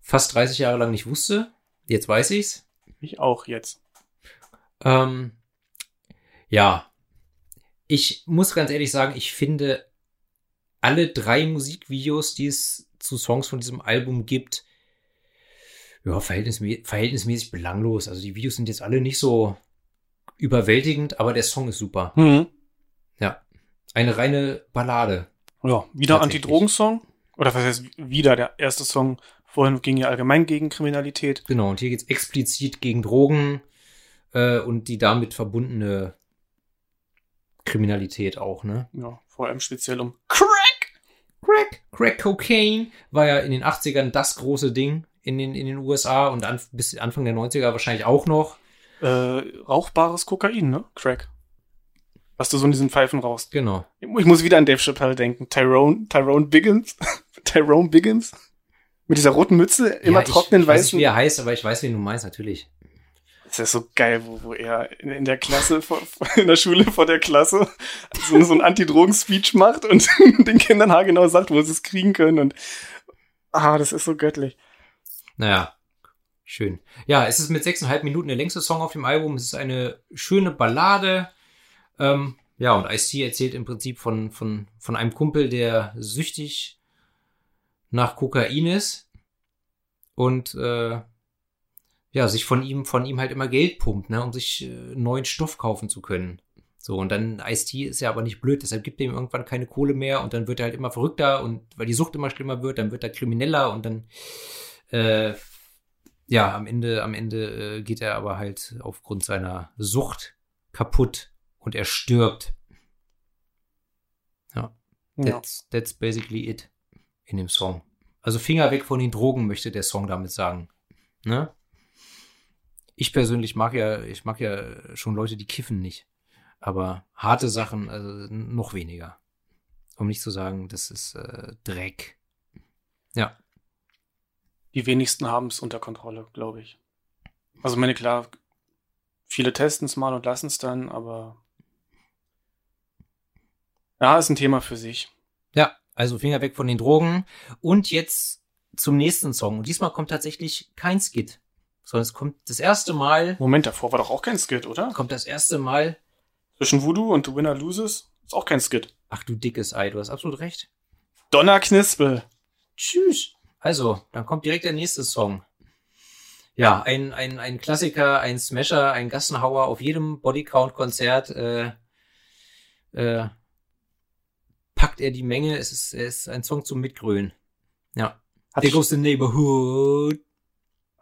fast 30 Jahre lang nicht wusste. Jetzt weiß ich's. Ich auch jetzt. Ähm, ja, ich muss ganz ehrlich sagen, ich finde alle drei Musikvideos, die es zu Songs von diesem Album gibt, ja, verhältnismä verhältnismäßig belanglos. Also die Videos sind jetzt alle nicht so überwältigend, aber der Song ist super. Mhm. Ja, eine reine Ballade. Ja, wieder. Anti-Drogen-Song. Oder was heißt wieder? Der erste Song vorhin ging ja allgemein gegen Kriminalität. Genau, und hier geht's explizit gegen Drogen äh, und die damit verbundene Kriminalität auch, ne? Ja, vor allem speziell um Crack. Crack, Crack Cocaine war ja in den 80ern das große Ding in den, in den USA und an, bis Anfang der 90er wahrscheinlich auch noch. Äh, rauchbares Kokain, ne? Crack. Was du so in diesen Pfeifen rauchst. Genau. Ich muss wieder an Dave Chappelle denken. Tyrone, Tyrone Biggins. Tyrone Biggins. Mit dieser roten Mütze, immer ja, trockenen ich, ich weiß weißen. nicht, wie er heißt, aber ich weiß, wen du meinst, natürlich. Ist so geil, wo, wo er in, in der Klasse, vor, in der Schule vor der Klasse so, so ein Anti-Drogen-Speech macht und den Kindern haargenau sagt, wo sie es kriegen können. Und ah, das ist so göttlich. Naja, schön. Ja, es ist mit sechseinhalb Minuten der längste Song auf dem Album. Es ist eine schöne Ballade. Ähm, ja, und Ice-T erzählt im Prinzip von, von, von einem Kumpel, der süchtig nach Kokain ist und äh, ja, sich von ihm, von ihm halt immer Geld pumpt, ne, um sich äh, neuen Stoff kaufen zu können. So, und dann Ice-T ist ja aber nicht blöd, deshalb gibt er ihm irgendwann keine Kohle mehr und dann wird er halt immer verrückter und weil die Sucht immer schlimmer wird, dann wird er krimineller und dann äh, ja, am Ende, am Ende äh, geht er aber halt aufgrund seiner Sucht kaputt und er stirbt. Ja. That's, that's basically it in dem Song. Also Finger weg von den Drogen, möchte der Song damit sagen. Ne? Ich persönlich mag ja, ich mag ja schon Leute, die kiffen nicht. Aber harte Sachen, also noch weniger. Um nicht zu sagen, das ist äh, Dreck. Ja. Die wenigsten haben es unter Kontrolle, glaube ich. Also, meine, klar, viele testen es mal und lassen es dann, aber ja, ist ein Thema für sich. Ja, also Finger weg von den Drogen. Und jetzt zum nächsten Song. Und diesmal kommt tatsächlich kein Skit, sondern es kommt das erste Mal, Moment, davor war doch auch kein Skit, oder? kommt das erste Mal. Zwischen Voodoo und The Winner Loses ist auch kein Skit. Ach du dickes Ei, du hast absolut recht. Donner Knispel. Tschüss. Also, dann kommt direkt der nächste Song. Ja, ein, ein, ein Klassiker, ein Smasher, ein Gassenhauer auf jedem Bodycount-Konzert äh, äh, packt er die Menge. Es ist, es ist ein Song zum Mitgrölen. Ja. Hatte There goes the neighborhood.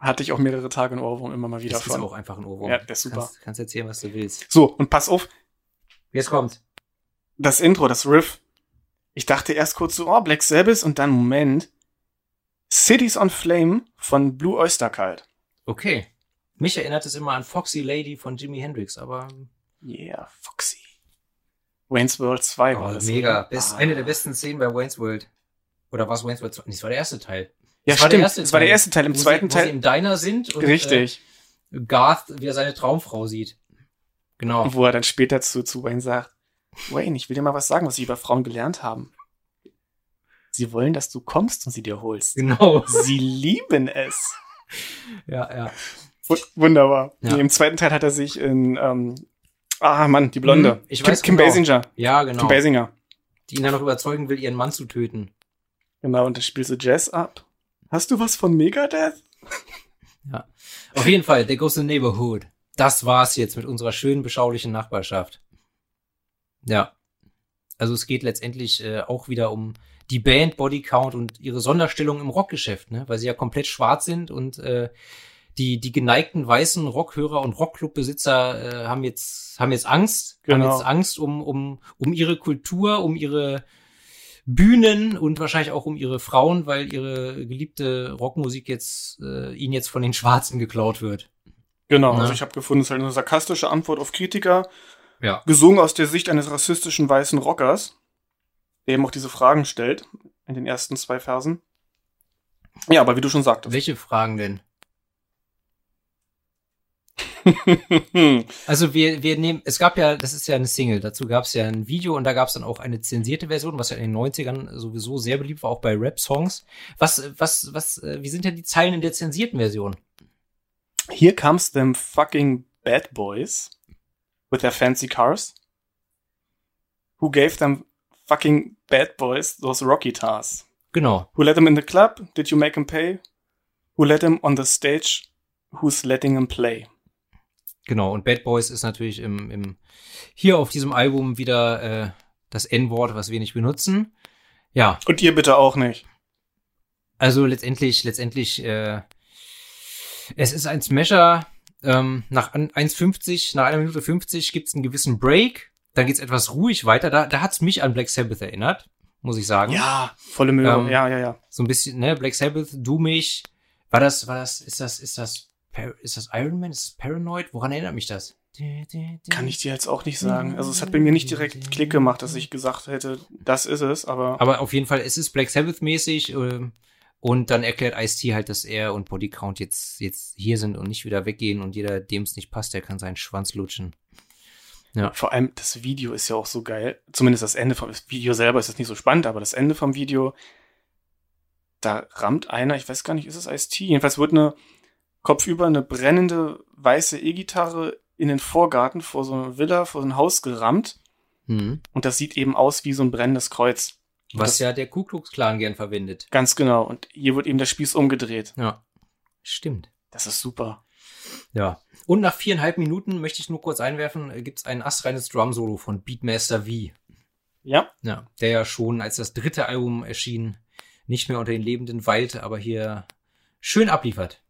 Hatte ich auch mehrere Tage in Ohrwurm immer mal wieder Das ist von. auch einfach ein Ohrwurm. Ja, der ist super. Kannst, kannst erzählen, was du willst. So, und pass auf, Jetzt kommt. das Intro, das Riff. Ich dachte erst kurz so, oh, Black Sabbath und dann, Moment. Cities on Flame von Blue Oyster Cult. Okay. Mich erinnert es immer an Foxy Lady von Jimi Hendrix, aber Yeah, Foxy. Wayne's World 2 war oh, das. mega. Best, Ah. eine der besten Szenen bei Wayne's World. Oder was Wayne's World? 2? Nee, das war der erste Teil. Ja, das war stimmt. erste das war der Teil, erste Teil. Im zweiten sie, Wo sie Teil. im Diner sind und Richtig. Äh, Garth, wie er seine Traumfrau sieht. Genau. Wo er dann später zu, zu Wayne sagt, Wayne, ich will dir mal was sagen, was sie über Frauen gelernt haben. Sie wollen, dass du kommst und sie dir holst. Genau. Sie lieben es. ja, ja. W wunderbar. Ja. Nee, Im zweiten Teil hat er sich in, ähm, ah Mann, die Blonde. Hm, ich Kim, weiß Kim genau. Basinger. Ja, genau. Kim Basinger. Die ihn dann noch überzeugen will, ihren Mann zu töten. Genau, und dann spielst du Jazz ab. Hast du was von Megadeth? Auf jeden Fall, Goes the Neighborhood. Das war's jetzt mit unserer schönen, beschaulichen Nachbarschaft. Ja. Also es geht letztendlich äh, auch wieder um die Band Body Count und ihre Sonderstellung im Rockgeschäft, ne? weil sie ja komplett schwarz sind und äh, die, die geneigten weißen Rockhörer und Rockclubbesitzer äh, haben jetzt, haben jetzt Angst, Genau. haben jetzt Angst um, um, um ihre Kultur, um ihre Bühnen und wahrscheinlich auch um ihre Frauen, weil ihre geliebte Rockmusik jetzt äh, ihnen jetzt von den Schwarzen geklaut wird. Genau, Ja. also ich habe gefunden, es ist halt eine sarkastische Antwort auf Kritiker, Ja. gesungen aus der Sicht eines rassistischen weißen Rockers, der eben auch diese Fragen stellt in den ersten zwei Versen. Ja, aber wie du schon sagtest. Welche Fragen denn? Also wir, wir nehmen, es gab ja, das ist ja eine Single, dazu gab es ja ein Video und da gab es dann auch eine zensierte Version, was ja in den 90ern sowieso sehr beliebt war, auch bei Rap-Songs. Was, was, was, äh, wie sind denn die Zeilen in der zensierten Version? Here comes them fucking bad boys with their fancy cars. Who gave them fucking bad boys those rocky guitars? Genau. Who let them in the club? Did you make them pay? Who let them on the stage? Who's letting them play? Genau, und Bad Boys ist natürlich im, im hier auf diesem Album wieder äh, das N-Wort, was wir nicht benutzen. Ja, Und ihr bitte auch nicht. also letztendlich, letztendlich, äh, es ist ein Smasher. Ähm, nach an- 1,50, nach einer Minute 50 gibt's einen gewissen Break. Dann geht's etwas ruhig weiter. Da, da hat's mich an Black Sabbath erinnert, muss ich sagen. Ja, volle Möhre. Ähm, ja, ja, ja. So ein bisschen, ne, Black Sabbath, du mich. War das, war das, ist das, ist das, Ist das Iron Man? Ist das Paranoid? Woran erinnert mich das? Kann ich dir jetzt auch nicht sagen. Also es hat bei mir nicht direkt Klick gemacht, dass ich gesagt hätte, das ist es, aber Aber auf jeden Fall, es ist Black Sabbath-mäßig. ähm, Und dann erklärt Ice-T halt, dass er und Bodycount jetzt, jetzt hier sind und nicht wieder weggehen und jeder, dem es nicht passt, der kann seinen Schwanz lutschen. Ja. Vor allem das Video ist ja auch so geil. Zumindest das Ende vom das Video selber ist jetzt nicht so spannend, aber das Ende vom Video, da rammt einer, ich weiß gar nicht, ist es Ice-T? Jedenfalls wird eine kopfüber eine brennende weiße E-Gitarre in den Vorgarten vor so einer Villa, vor so einem Haus gerammt. Mhm. Und das sieht eben aus wie so ein brennendes Kreuz. Was das, ja der Ku Klux Klan gern verwendet. Ganz genau. Und hier wird eben der Spieß umgedreht. Ja. Stimmt. Das ist super. Ja. Und nach viereinhalb Minuten möchte ich nur kurz einwerfen, äh, gibt es ein astreines Drum-Solo von Beatmaster V. Ja. Ja. Der ja schon, als das dritte Album erschien, nicht mehr unter den Lebenden weilte, aber hier schön abliefert.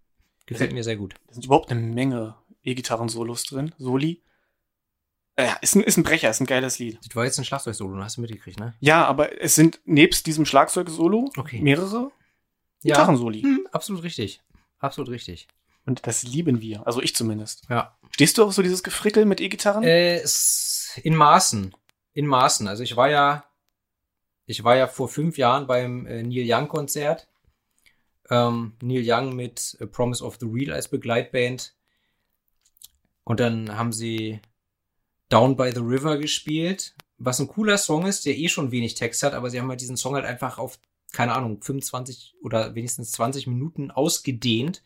Gefällt mir sehr gut. Da sind überhaupt eine Menge E-Gitarren-Solos drin. Soli. Äh, ja, ist ein, ist ein Brecher, ist ein geiles Lied. Das war jetzt ein Schlagzeug-Solo, hast du mitgekriegt, ne? Ja, aber es sind nebst diesem Schlagzeug-Solo okay. mehrere ja. Gitarrensoli. Hm, absolut richtig. Absolut richtig. Und das lieben wir. Also ich zumindest. Ja. Stehst du auch so dieses Gefrickel mit E-Gitarren? Äh, in Maßen. In Maßen. Also ich war ja, ich war ja vor fünf Jahren beim äh, Neil Young Konzert. Ähm, Neil Young mit A Promise of the Real als Begleitband. Und dann haben sie Down by the River gespielt, was ein cooler Song ist, der eh schon wenig Text hat, aber sie haben halt diesen Song halt einfach auf, keine Ahnung, 25 oder wenigstens 20 Minuten ausgedehnt,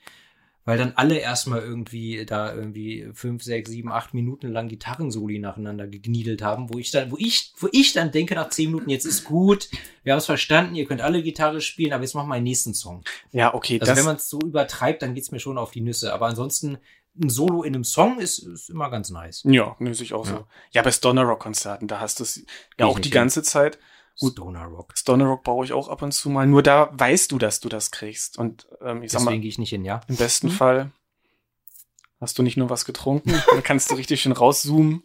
weil dann alle erstmal irgendwie da irgendwie 5, 6, 7, 8 Minuten lang Gitarrensoli nacheinander gegniedelt haben, wo ich dann, wo ich, wo ich dann denke nach 10 Minuten, jetzt ist gut, wir haben es verstanden, ihr könnt alle Gitarre spielen, aber jetzt machen wir einen nächsten Song. Ja, okay. Also wenn man es so übertreibt, dann geht's mir schon auf die Nüsse, aber ansonsten ein Solo in einem Song ist, ist immer ganz nice. Ja, nehme ich auch ja. so. Ja, bei Stoner Rock Konzerten, da hast du es ja auch die ganze Zeit. Gut, Stoner Rock. Stoner Rock baue ich auch ab und zu mal. Nur da weißt du, dass du das kriegst. Und ähm, ich sag Deswegen gehe ich nicht hin, ja. Im besten hm? Fall hast du nicht nur was getrunken, dann kannst du richtig schön rauszoomen.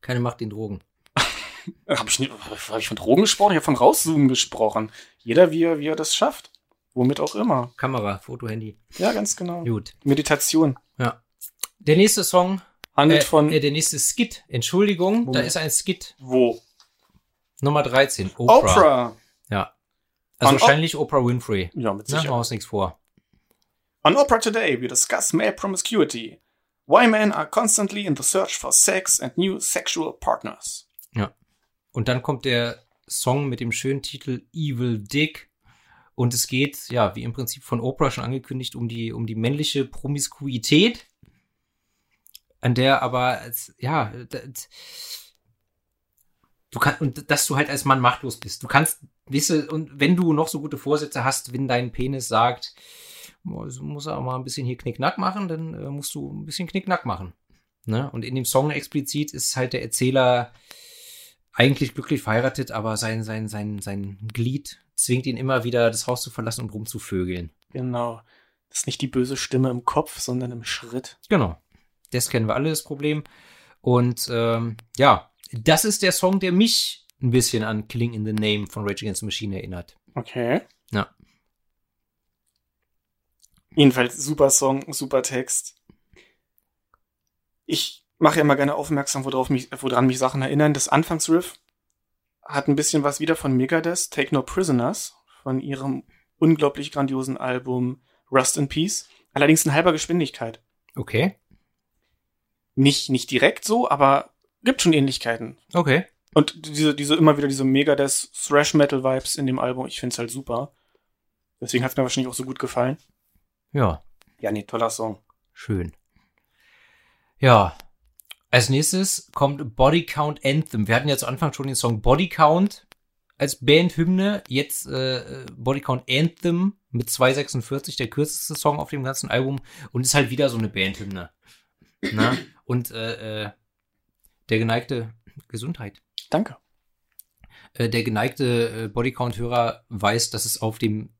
Keine Macht den Drogen. habe ich, nicht, hab ich von Drogen gesprochen? Ich habe von rauszoomen gesprochen. Jeder, wie er, wie er das schafft. Womit auch immer. Kamera, Foto, Handy. Ja, ganz genau. Gut. Meditation. Ja. Der nächste Song handelt äh, von. Äh, der nächste Skit. Entschuldigung, Moment. da ist ein Skit. Wo? Nummer 13. Oprah. Oprah. Ja. Also On wahrscheinlich o Oprah Winfrey. Ja, mit Sicherheit. Machen wir uns nichts vor. On Oprah Today, we discuss male promiscuity. Why men are constantly in the search for sex and new sexual partners. Ja. Und dann kommt der Song mit dem schönen Titel Evil Dick. Und es geht, ja, wie im Prinzip von Oprah schon angekündigt, um die, um die männliche Promiskuität, an der aber, ja, du kannst, und dass du halt als Mann machtlos bist. Du kannst, weißt du, und wenn du noch so gute Vorsätze hast, wenn dein Penis sagt, muss er auch mal ein bisschen hier Knickknack machen, dann äh, musst du ein bisschen Knickknack machen. Ne? Und in dem Song explizit ist halt der Erzähler eigentlich glücklich verheiratet, aber sein, sein, sein, sein Glied zwingt ihn immer wieder, das Haus zu verlassen und rumzuvögeln. Genau. Das ist nicht die böse Stimme im Kopf, sondern im Schritt. Genau. Das kennen wir alle, das Problem. Und ähm, ja, das ist der Song, der mich ein bisschen an Killing in the Name von Rage Against the Machine erinnert. Okay. Ja. Jedenfalls super Song, super Text. Ich mache ja immer gerne aufmerksam, worauf mich, woran mich Sachen erinnern. Das Anfangsriff hat ein bisschen was wieder von Megadeth, Take No Prisoners, von ihrem unglaublich grandiosen Album Rust in Peace. Allerdings in halber Geschwindigkeit. Okay. Nicht, nicht direkt so, aber gibt schon Ähnlichkeiten. Okay. Und diese, diese, immer wieder diese Megadeth Thrash Metal Vibes in dem Album, ich find's halt super. Deswegen hat's mir wahrscheinlich auch so gut gefallen. Ja. Ja, nee, toller Song. Schön. Ja, als nächstes kommt Body Count Anthem. Wir hatten ja zu Anfang schon den Song Body Count als Bandhymne. Jetzt äh, Body Count Anthem mit 2,46, der kürzeste Song auf dem ganzen Album. Und ist halt wieder so eine Bandhymne. Na? Und äh, äh, der geneigte Gesundheit. Danke. Äh, der geneigte äh, Bodycount-Hörer weiß, dass es auf dem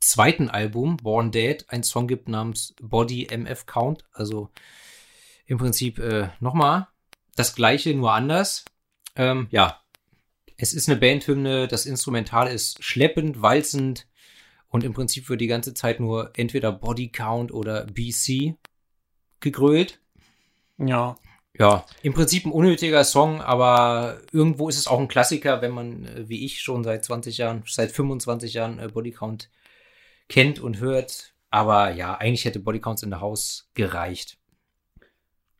zweiten Album, Born Dead, einen Song gibt namens Body MF Count. Also im Prinzip äh, nochmal das gleiche, nur anders. Ähm, ja, es ist eine Bandhymne, das Instrumental ist schleppend, walzend und im Prinzip wird die ganze Zeit nur entweder Body Count oder BC gegrölt. Ja. Ja, im Prinzip ein unnötiger Song, aber irgendwo ist es auch ein Klassiker, wenn man, äh, wie ich, schon seit 20 Jahren, seit 25 Jahren äh, Body Count kennt und hört. Aber ja, eigentlich hätte Body Counts in the House gereicht.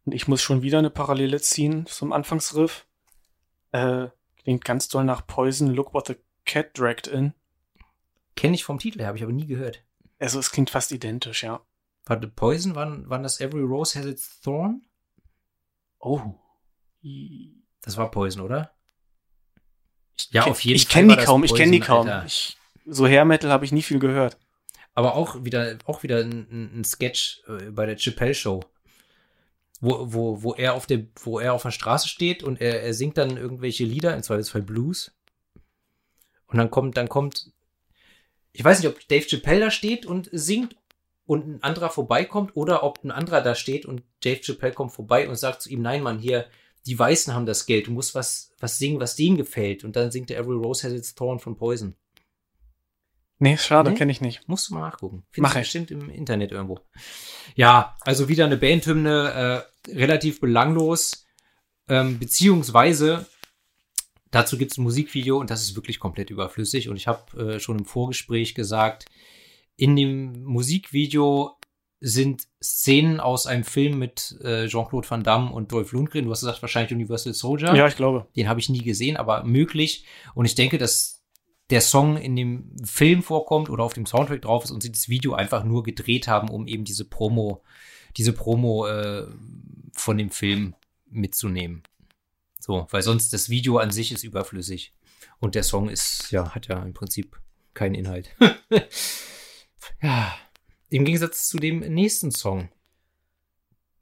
Und ich muss schon wieder eine Parallele ziehen zum Anfangsriff. Äh, klingt ganz doll nach Poison, Look What the Cat Dragged In. Kenne ich vom Titel her, habe ich aber nie gehört. Also es klingt fast identisch, ja. Warte, Poison, wann, wann das Every Rose Has Its Thorn? Oh. Das war Poison, oder? ja, auf jeden ich Fall. Kenn kaum, ich kenne die kaum, ich kenne die kaum. So Hair Metal habe ich nie viel gehört. Aber auch wieder, auch wieder ein, ein Sketch äh, bei der Chappelle Show. Wo, wo, wo er auf der, wo er auf der Straße steht und er, er singt dann irgendwelche Lieder, im Zweifelsfall Blues. Und dann kommt, dann kommt, ich weiß nicht, ob Dave Chappelle da steht und singt und ein anderer vorbeikommt oder ob ein anderer da steht und Dave Chappelle kommt vorbei und sagt zu ihm, nein, Mann, hier, die Weißen haben das Geld, du musst was, was singen, was denen gefällt. Und dann singt er Every Rose Has Its Thorn von Poison. Nee, schade, nee? kenne ich nicht. Musst du mal nachgucken. Findest Mach ich. bestimmt im Internet irgendwo. Ja, also wieder eine Bandhymne, äh, relativ belanglos, ähm, beziehungsweise dazu gibt es ein Musikvideo und das ist wirklich komplett überflüssig. Und ich habe äh, schon im Vorgespräch gesagt, in dem Musikvideo sind Szenen aus einem Film mit äh, Jean-Claude Van Damme und Dolph Lundgren. Du hast gesagt, wahrscheinlich Universal Soldier. Ja, ich glaube. Den habe ich nie gesehen, aber möglich. Und ich denke, dass der Song in dem Film vorkommt oder auf dem Soundtrack drauf ist und sie das Video einfach nur gedreht haben, um eben diese Promo, diese Promo äh, von dem Film mitzunehmen. So, weil sonst das Video an sich ist überflüssig. Und der Song ist, ja, hat ja im Prinzip keinen Inhalt. ja. Im Gegensatz zu dem nächsten Song.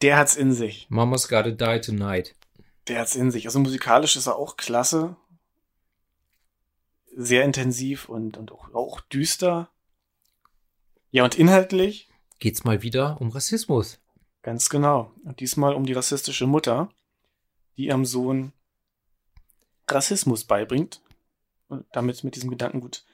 Der hat's in sich. Mama's Gotta Die Tonight. Der hat's in sich. Also musikalisch ist er auch klasse. Sehr intensiv und, und auch, auch düster. Ja, und inhaltlich geht's mal wieder um Rassismus. Ganz genau. Und diesmal um die rassistische Mutter, die ihrem Sohn Rassismus beibringt und damit mit diesem Gedankengut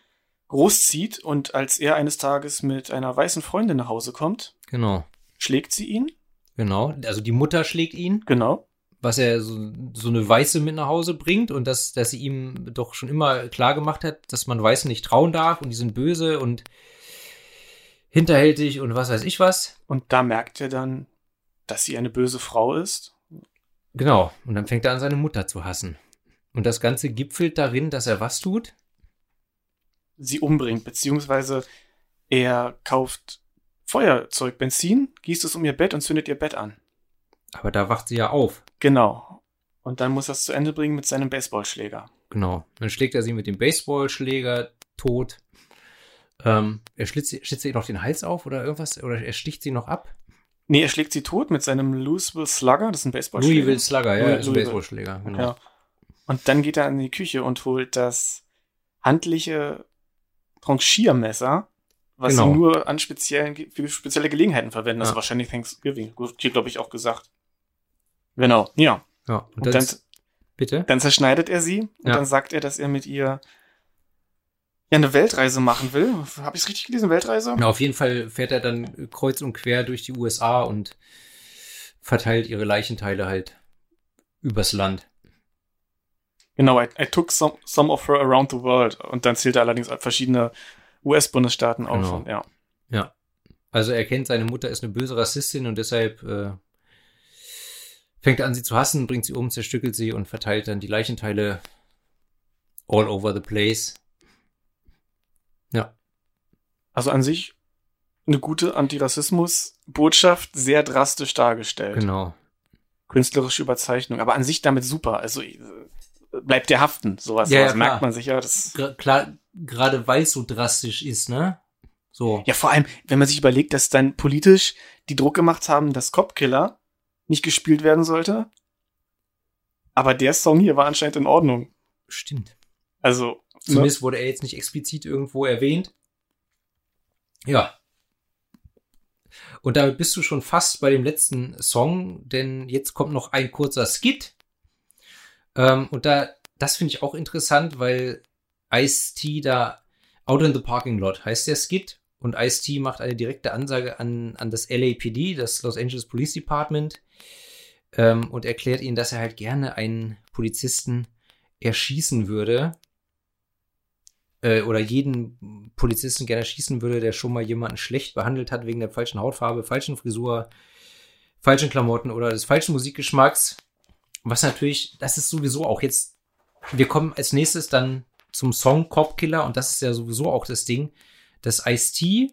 großzieht und als er eines Tages mit einer weißen Freundin nach Hause kommt, genau. schlägt sie ihn. Genau, also die Mutter schlägt ihn. Genau. Was er so, so eine Weiße mit nach Hause bringt und dass, dass sie ihm doch schon immer klar gemacht hat, dass man Weißen nicht trauen darf und die sind böse und hinterhältig und was weiß ich was. Und da merkt er dann, dass sie eine böse Frau ist. Genau, und dann fängt er an, seine Mutter zu hassen. Und das Ganze gipfelt darin, dass er was tut? Sie umbringt, beziehungsweise er kauft Feuerzeug, Benzin, gießt es um ihr Bett und zündet ihr Bett an. Aber da wacht sie ja auf. Genau. Und dann muss er es zu Ende bringen mit seinem Baseballschläger. Genau. Dann schlägt er sie mit dem Baseballschläger tot. Ähm, er schlitzt, schlitzt ihr noch den Hals auf oder irgendwas? Oder er sticht sie noch ab? Nee, er schlägt sie tot mit seinem Louisville Slugger, das ist ein Baseballschläger. Louisville Slugger, ja, ist ein Baseballschläger, genau. Ja. Und dann geht er in die Küche und holt das handliche Tranchiermesser, was genau. sie nur an speziellen, für spezielle Gelegenheiten verwenden. Also ja. Wahrscheinlich Thanksgiving. Hier, glaube ich, auch gesagt. Genau, ja. Ja, und, und dann, bitte? Dann zerschneidet er sie und ja. dann sagt er, dass er mit ihr ja eine Weltreise machen will. Habe ich es richtig gelesen? Weltreise? Ja, auf jeden Fall fährt er dann kreuz und quer durch die USA und verteilt ihre Leichenteile halt übers Land. Genau, I, I took some, some of her around the world. Und dann zählt er allerdings verschiedene US-Bundesstaaten auf. Genau. Und, ja. ja. Also er kennt, seine Mutter ist eine böse Rassistin und deshalb äh, fängt er an, sie zu hassen, bringt sie um, zerstückelt sie und verteilt dann die Leichenteile all over the place. Ja. Also an sich eine gute Antirassismus-Botschaft, sehr drastisch dargestellt. Genau. Künstlerische Überzeichnung, aber an sich damit super. Also äh, bleibt der haften. Sowas, ja, sowas ja, merkt man sich ja. Das klar, gerade weil es so drastisch ist, ne? So. Ja, vor allem, wenn man sich überlegt, dass dann politisch die Druck gemacht haben, dass Copkiller nicht gespielt werden sollte. Aber der Song hier war anscheinend in Ordnung. Stimmt. Also. Ne? Zumindest ne? wurde er jetzt nicht explizit irgendwo erwähnt. Ja. Und damit bist du schon fast bei dem letzten Song, denn jetzt kommt noch ein kurzer Skit. Ähm, und da, das finde ich auch interessant, weil Ice-T da Out in the Parking Lot heißt der Skit und Ice-T macht eine direkte Ansage an, an das LAPD, das Los Angeles Police Department, ähm, und erklärt ihnen, dass er halt gerne einen Polizisten erschießen würde. äh, oder jeden Polizisten gerne schießen würde, der schon mal jemanden schlecht behandelt hat wegen der falschen Hautfarbe, falschen Frisur, falschen Klamotten oder des falschen Musikgeschmacks. Was natürlich, das ist sowieso auch jetzt, wir kommen als nächstes dann zum Song Cop Killer und das ist ja sowieso auch das Ding, dass Ice-T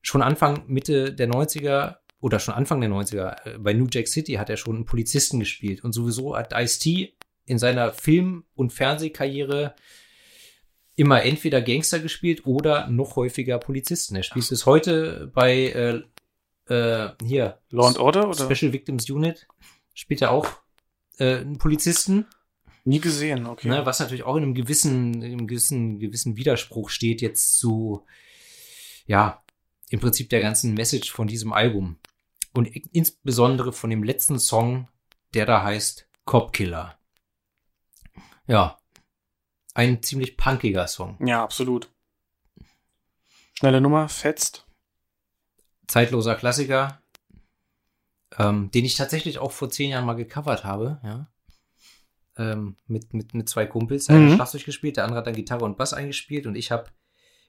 schon Anfang, Mitte der 90er oder schon Anfang der 90er äh, bei New Jack City hat er schon einen Polizisten gespielt und sowieso hat Ice-T in seiner Film- und Fernsehkarriere immer entweder Gangster gespielt oder noch häufiger Polizisten. Er spielt bis heute bei äh, äh, hier Law and Order oder? Special Victims Unit spielt er auch äh, einen Polizisten. Nie gesehen, okay. Ne, was natürlich auch in einem gewissen, in einem gewissen, gewissen Widerspruch steht jetzt zu, ja, im Prinzip der ganzen Message von diesem Album. Und insbesondere von dem letzten Song, der da heißt Cop Killer. Ja, ein ziemlich punkiger Song. Ja, absolut. Schnelle Nummer, fetzt. Zeitloser Klassiker, ähm, den ich tatsächlich auch vor zehn Jahren mal gecovert habe, ja. Ähm, mit, mit, mit zwei Kumpels. Einer mhm. hat Schlagzeug gespielt, der andere hat dann Gitarre und Bass eingespielt und ich habe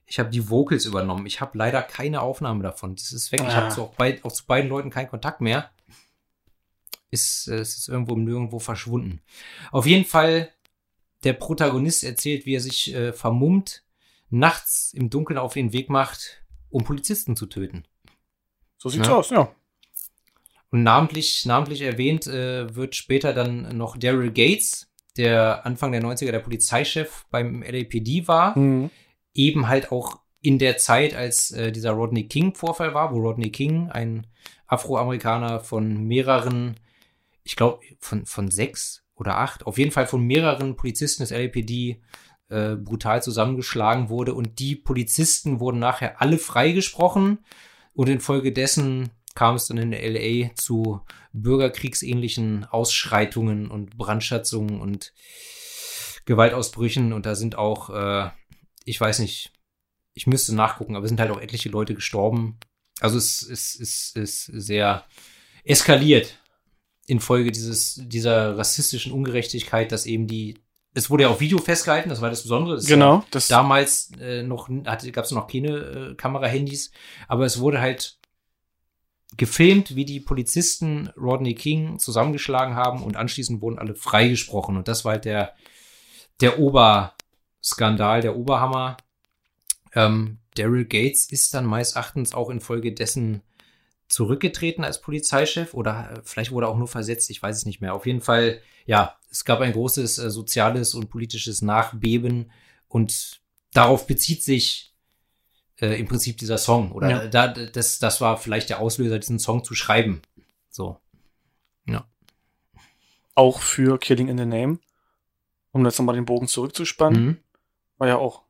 ich hab die Vocals übernommen. Ich habe leider keine Aufnahme davon. Das ist weg. Ah. Ich habe zu auch, auch zu beiden Leuten keinen Kontakt mehr. Ist, äh, es ist irgendwo nirgendwo verschwunden. Auf jeden Fall der Protagonist erzählt, wie er sich äh, vermummt, nachts im Dunkeln auf den Weg macht, um Polizisten zu töten. So sieht's ja? aus, ja. Und namentlich, namentlich erwähnt äh, wird später dann noch Daryl Gates, der Anfang der 90er der Polizeichef beim LAPD war. Mhm. Eben halt auch in der Zeit, als äh, dieser Rodney King-Vorfall war, wo Rodney King, ein Afroamerikaner von mehreren, ich glaube, von, von sechs oder acht, auf jeden Fall von mehreren Polizisten des LAPD äh, brutal zusammengeschlagen wurde und die Polizisten wurden nachher alle freigesprochen und infolgedessen kam es dann in LA zu bürgerkriegsähnlichen Ausschreitungen und Brandschatzungen und Gewaltausbrüchen und da sind auch, äh, ich weiß nicht, ich müsste nachgucken, aber es sind halt auch etliche Leute gestorben. Also es ist, es, es ist sehr eskaliert infolge dieses, dieser rassistischen Ungerechtigkeit, dass eben die, es wurde ja auf Video festgehalten, das war das Besondere. Das genau. Das damals äh, noch, gab es noch keine äh, Kamerahandys, aber es wurde halt gefilmt, wie die Polizisten Rodney King zusammengeschlagen haben und anschließend wurden alle freigesprochen. Und das war halt der, der Oberskandal, der Oberhammer. Ähm, Daryl Gates ist dann meist Erachtens auch infolgedessen zurückgetreten als Polizeichef oder äh, vielleicht wurde er auch nur versetzt, ich weiß es nicht mehr. Auf jeden Fall, ja, es gab ein großes äh, soziales und politisches Nachbeben und darauf bezieht sich äh, im Prinzip dieser Song oder ja. da, das, das war vielleicht der Auslöser, diesen Song zu schreiben. So. Ja. Auch für Killing in the Name, um jetzt nochmal den Bogen zurückzuspannen, mhm. war ja auch,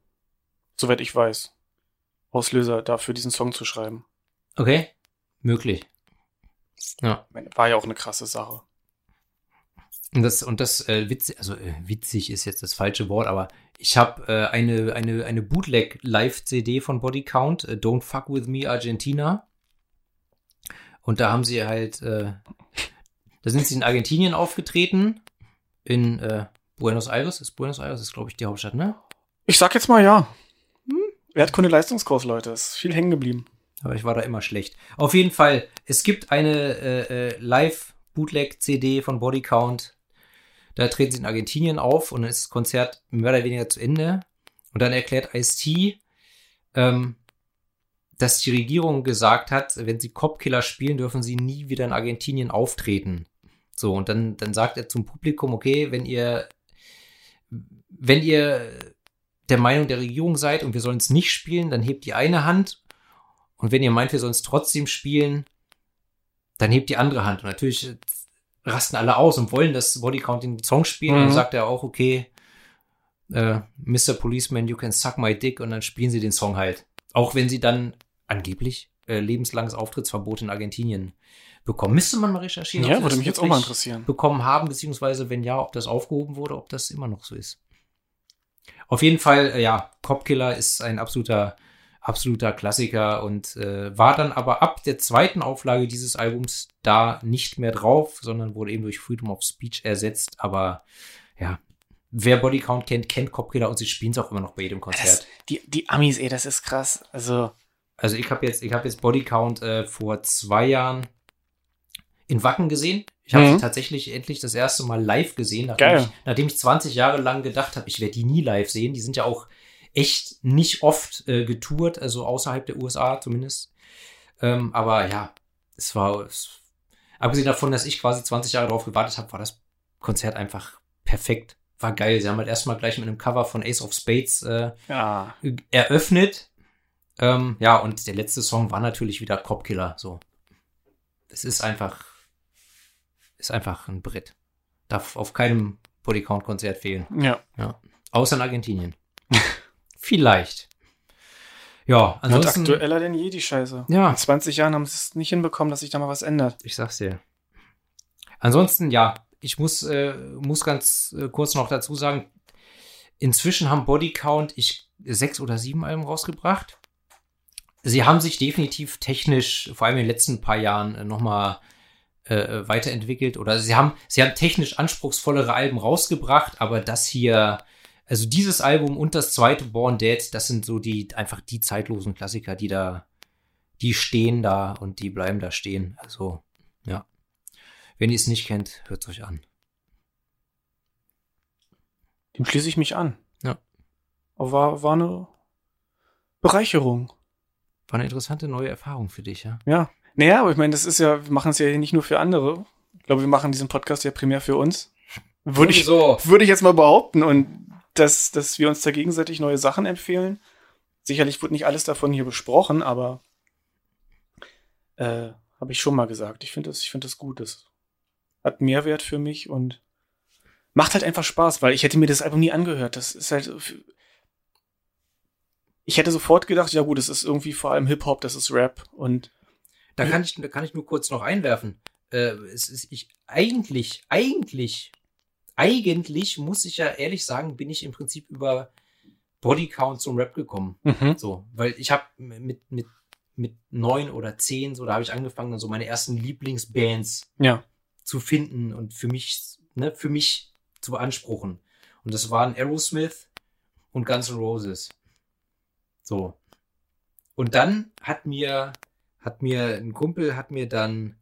soweit ich weiß, Auslöser dafür, diesen Song zu schreiben. Okay. Möglich. Ja. War ja auch eine krasse Sache. Und das, und das äh, witzig, also äh, witzig ist jetzt das falsche Wort, aber ich habe äh, eine, eine, eine Bootleg-Live-CD von Body Count, äh, Don't Fuck With Me Argentina. Und da haben sie halt, äh, da sind sie in Argentinien aufgetreten, in äh, Buenos Aires. Ist Buenos Aires, ist glaube ich die Hauptstadt, ne? Ich sag jetzt mal ja. Hm? Wertkunde Leistungskurs, Leute, ist viel hängen geblieben. Aber ich war da immer schlecht. Auf jeden Fall, es gibt eine äh, äh, Live-Bootleg-CD von Body Count. Da treten sie in Argentinien auf und dann ist das Konzert mehr oder weniger zu Ende. Und dann erklärt Ice-T, ähm, dass die Regierung gesagt hat, wenn sie Copkiller spielen, dürfen sie nie wieder in Argentinien auftreten. So, und dann, dann sagt er zum Publikum, okay, wenn ihr, wenn ihr der Meinung der Regierung seid und wir sollen es nicht spielen, dann hebt die eine Hand und wenn ihr meint, wir sollen es trotzdem spielen, dann hebt die andere Hand. Und natürlich rasten alle aus und wollen das Bodycount den Song spielen. Mhm. Und dann sagt er auch, okay, äh, Mr. Policeman, you can suck my dick. Und dann spielen sie den Song halt. Auch wenn sie dann angeblich äh, lebenslanges Auftrittsverbot in Argentinien bekommen. Müsste man mal recherchieren. Ja, würde mich jetzt auch mal interessieren. Bekommen haben, beziehungsweise wenn ja, ob das aufgehoben wurde, ob das immer noch so ist. Auf jeden Fall, äh, ja, Copkiller ist ein absoluter absoluter Klassiker und äh, war dann aber ab der zweiten Auflage dieses Albums da nicht mehr drauf, sondern wurde eben durch Freedom of Speech ersetzt. Aber ja, wer Bodycount kennt, kennt Copkiller und sie spielen es auch immer noch bei jedem Konzert. Das, die, die Amis, ey, das ist krass. Also. Also ich habe jetzt, ich habe jetzt Bodycount äh, vor zwei Jahren in Wacken gesehen. Ich habe Mhm. sie tatsächlich endlich das erste Mal live gesehen, nachdem, Geil. ich, nachdem ich 20 Jahre lang gedacht habe, ich werde die nie live sehen. Die sind ja auch echt nicht oft äh, getourt, also außerhalb der USA zumindest. Ähm, aber ja, es war, es, abgesehen davon, dass ich quasi 20 Jahre darauf gewartet habe, war das Konzert einfach perfekt. War geil. Sie haben halt erstmal gleich mit einem Cover von Ace of Spades äh, Ja. eröffnet. Ähm, ja, und der letzte Song war natürlich wieder Copkiller. So. Es ist einfach, ist einfach ein Brett. Darf auf keinem Bodycount-Konzert fehlen. Ja. Außer in Argentinien. Vielleicht. Ja, Und ansonsten. aktueller denn je, die Scheiße. Ja. In 20 Jahren haben sie es nicht hinbekommen, dass sich da mal was ändert. Ich sag's dir. Ansonsten, ja, ich muss, äh, muss ganz äh, kurz noch dazu sagen, inzwischen haben Bodycount ich sechs oder sieben Alben rausgebracht. Sie haben sich definitiv technisch, vor allem in den letzten paar Jahren, äh, nochmal äh, weiterentwickelt. Oder sie haben, sie haben technisch anspruchsvollere Alben rausgebracht, aber das hier, also dieses Album und das zweite Born Dead, das sind so die, einfach die zeitlosen Klassiker, die da, die stehen da und die bleiben da stehen. Also, ja. Wenn ihr es nicht kennt, hört es euch an. Dem schließe ich mich an. Ja. Aber war, war eine Bereicherung. War eine interessante neue Erfahrung für dich, ja? Ja. Naja, aber ich meine, das ist ja, wir machen es ja nicht nur für andere. Ich glaube, wir machen diesen Podcast ja primär für uns. Würde ich, so. würde ich jetzt mal behaupten. Und dass, dass wir uns da gegenseitig neue Sachen empfehlen. Sicherlich wird nicht alles davon hier besprochen, aber äh, habe ich schon mal gesagt. Ich finde das, ich das gut. Das hat Mehrwert für mich und macht halt einfach Spaß, weil ich hätte mir das Album nie angehört. Das ist halt. Ich hätte sofort gedacht, ja gut, das ist irgendwie vor allem Hip-Hop, das ist Rap und Da kann ich, da kann ich nur kurz noch einwerfen. Äh, es ist, ich, eigentlich, eigentlich, eigentlich muss ich ja ehrlich sagen, bin ich im Prinzip über Bodycount zum Rap gekommen. So, weil ich habe mit, mit, mit neun oder zehn, so, da habe ich angefangen, dann so meine ersten Lieblingsbands ja. zu finden und für mich, ne, für mich zu beanspruchen. Und das waren Aerosmith und Guns N' Roses. So. Und dann hat mir, hat mir ein Kumpel, hat mir dann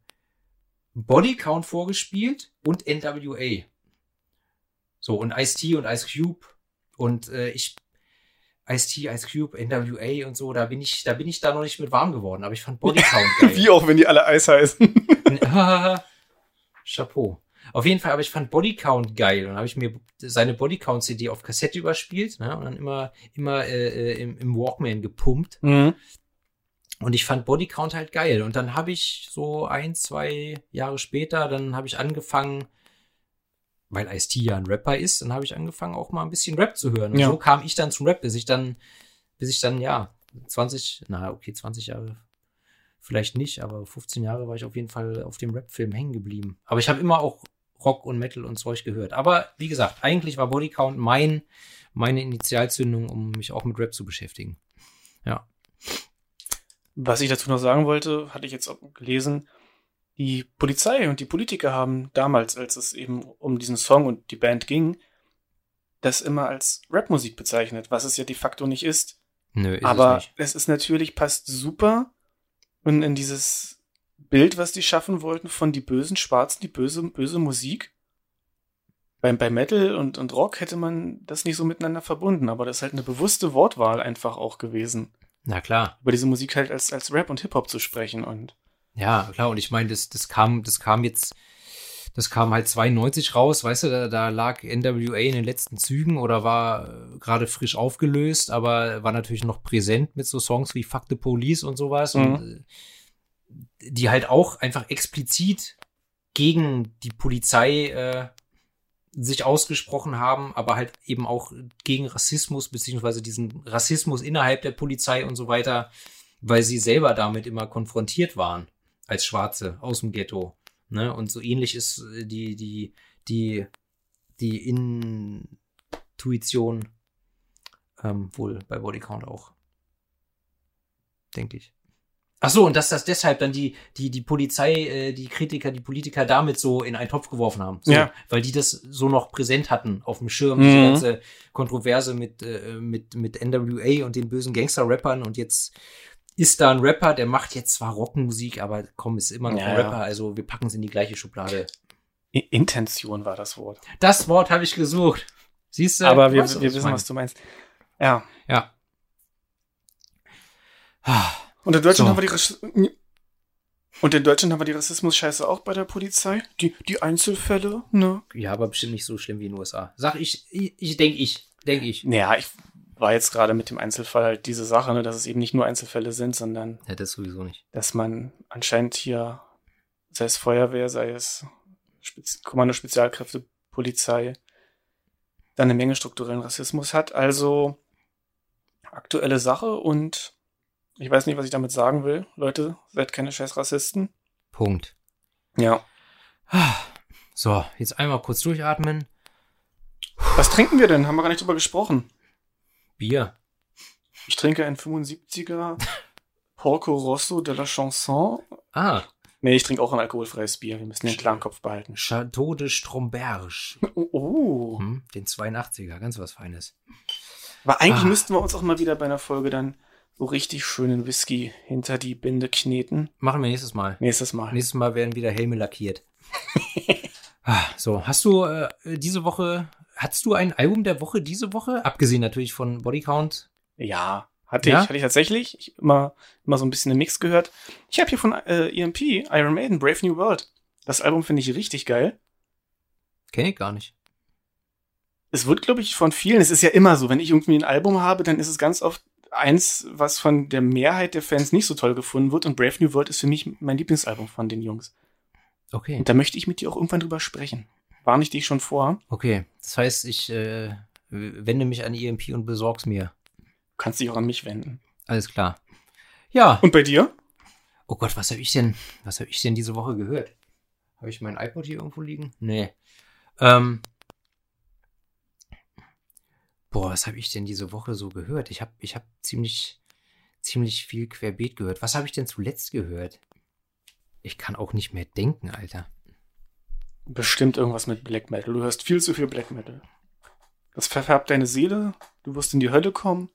Body Count vorgespielt und NWA. So, und Ice-T und Ice Cube. Und äh, ich, Ice-T, Ice Cube, NWA und so, da bin ich, da bin ich da noch nicht mit warm geworden, aber ich fand Body Count geil. Wie auch, wenn die alle Eis heißen. Chapeau. Auf jeden Fall, aber ich fand Bodycount geil und habe ich mir seine Bodycount CD auf Kassette überspielt ne, und dann immer immer äh, äh, im, im Walkman gepumpt Mhm. und ich fand Bodycount halt geil und dann habe ich so ein zwei Jahre später dann habe ich angefangen weil Ice-T ja ein Rapper ist dann habe ich angefangen auch mal ein bisschen Rap zu hören und Ja. so kam ich dann zum Rap bis ich dann bis ich dann ja 20 na okay 20 Jahre vielleicht nicht, aber 15 Jahre war ich auf jeden Fall auf dem Rap-Film hängen geblieben. Aber ich habe immer auch Rock und Metal und Zeug gehört. Aber wie gesagt, eigentlich war Bodycount mein, meine Initialzündung, um mich auch mit Rap zu beschäftigen. Ja. Was ich dazu noch sagen wollte, hatte ich jetzt auch gelesen, die Polizei und die Politiker haben damals, als es eben um diesen Song und die Band ging, das immer als Rapmusik bezeichnet, was es ja de facto nicht ist. Nö, ist Aber es nicht. es ist natürlich, passt super und in dieses Bild, was die schaffen wollten von die bösen Schwarzen, die böse, böse Musik. Bei, bei Metal und, und Rock hätte man das nicht so miteinander verbunden, aber das ist halt eine bewusste Wortwahl einfach auch gewesen, Na klar. über diese Musik halt als, als Rap und Hip-Hop zu sprechen und Ja, klar. Und ich meine, das, das kam, das kam jetzt, das kam halt 92 raus, weißt du, da, da lag NWA in den letzten Zügen oder war äh, gerade frisch aufgelöst, aber war natürlich noch präsent mit so Songs wie Fuck the Police und sowas. Und äh, die halt auch einfach explizit gegen die Polizei äh, sich ausgesprochen haben, aber halt eben auch gegen Rassismus, beziehungsweise diesen Rassismus innerhalb der Polizei und so weiter, weil sie selber damit immer konfrontiert waren als Schwarze aus dem Ghetto. Ne? Und so ähnlich ist äh, die, die, die, die Intuition ähm, wohl bei Bodycount auch. Denke ich. Ach so, und dass das deshalb dann die, die, die Polizei, äh, die Kritiker, die Politiker damit so in einen Topf geworfen haben. So, Ja. Weil die das so noch präsent hatten auf dem Schirm, Mhm. diese ganze Kontroverse mit, äh, mit, mit NWA und den bösen Gangster-Rappern und jetzt ist da ein Rapper, der macht jetzt zwar Rockmusik, aber komm, ist immer noch Ja, ein. Rapper, also wir packen es in die gleiche Schublade. Intention war das Wort. Das Wort habe ich gesucht. Siehst du? Aber wir, wir wissen, was du meinst. Ja. Ja. Und in Deutschland So. haben wir die Rass Und in Deutschland haben wir die Rassismus-Scheiße auch bei der Polizei. Die, die Einzelfälle, ne? Ja, aber bestimmt nicht so schlimm wie in den USA. Sag ich, ich, ich denke ich, denke ich. Naja, ich war jetzt gerade mit dem Einzelfall halt diese Sache, ne, dass es eben nicht nur Einzelfälle sind, sondern Ja, das sowieso nicht. dass man anscheinend hier, sei es Feuerwehr, sei es Spez Kommando Spezialkräfte, Polizei, dann eine Menge strukturellen Rassismus hat. Also aktuelle Sache und ich weiß nicht, was ich damit sagen will. Leute, seid keine scheiß Rassisten. Punkt. Ja. So, jetzt einmal kurz durchatmen. Was trinken wir denn? Haben wir gar nicht drüber gesprochen. Bier. Ich trinke ein 75er Porco Rosso de la Chanson. Ah, Nee, ich trinke auch ein alkoholfreies Bier. Wir müssen den klaren Kopf behalten. Chateau de Stromberge. Oh, oh. Hm, den 82er, ganz was Feines. Aber eigentlich Ah. müssten wir uns auch mal wieder bei einer Folge dann so richtig schönen Whisky hinter die Binde kneten. Machen wir nächstes Mal. Nächstes Mal. Nächstes Mal werden wieder Helme lackiert. ah, so, hast du äh, diese Woche, hattest du ein Album der Woche diese Woche? Abgesehen natürlich von Bodycount. Ja, hatte Ja? ich, hatte ich tatsächlich. Ich immer, immer so ein bisschen einen Mix gehört. Ich habe hier von äh, EMP, Iron Maiden, Brave New World. Das Album finde ich richtig geil. Kenn ich gar nicht. Es wird, glaube ich, von vielen, es ist ja immer so, wenn ich irgendwie ein Album habe, dann ist es ganz oft eins, was von der Mehrheit der Fans nicht so toll gefunden wird. Und Brave New World ist für mich mein Lieblingsalbum von den Jungs. Okay. Und da möchte ich mit dir auch irgendwann drüber sprechen. Warne ich dich schon vor? Okay. Das heißt, ich äh, wende mich an EMP und besorg's mir. Du kannst dich auch an mich wenden. Alles klar. Ja. Und bei dir? Oh Gott, was habe ich denn, was habe ich denn diese Woche gehört? Habe ich mein iPod hier irgendwo liegen? Nee. Ähm. Boah, was habe ich denn diese Woche so gehört? Ich habe ich hab ziemlich, ziemlich viel querbeet gehört. Was habe ich denn zuletzt gehört? Ich kann auch nicht mehr denken, Alter. Bestimmt irgendwas mit Black Metal. Du hörst viel zu viel Black Metal. Das verfärbt deine Seele. Du wirst in die Hölle kommen.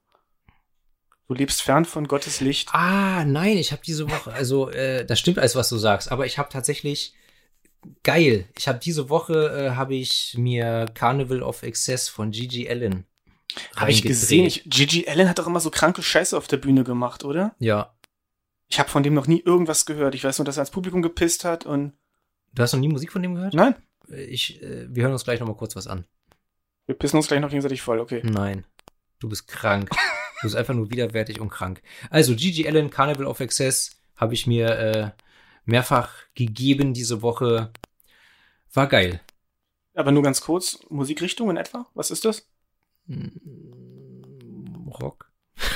Du lebst fern von Gottes Licht. Ah, nein, ich habe diese Woche, also äh, das stimmt alles, was du sagst, aber ich habe tatsächlich geil. Ich habe diese Woche äh, habe ich mir Carnival of Excess von Gigi Allen Habe ich gesehen. Ich, Gigi Allen hat doch immer so kranke Scheiße auf der Bühne gemacht, oder? Ja, Ich habe von dem noch nie irgendwas gehört. Ich weiß nur, dass er ans Publikum gepisst hat und. Du hast noch nie Musik von dem gehört? Nein, Ich, äh, wir hören uns gleich noch mal kurz was an. wir pissen uns gleich noch gegenseitig voll, okay. Nein, du bist krank. Du bist einfach nur widerwärtig und krank. Also Gigi Allen, Carnival of Excess, habe ich mir äh, mehrfach gegeben diese Woche. War geil. Aber nur ganz kurz, Musikrichtung in etwa? Was ist das? Mm, Rock.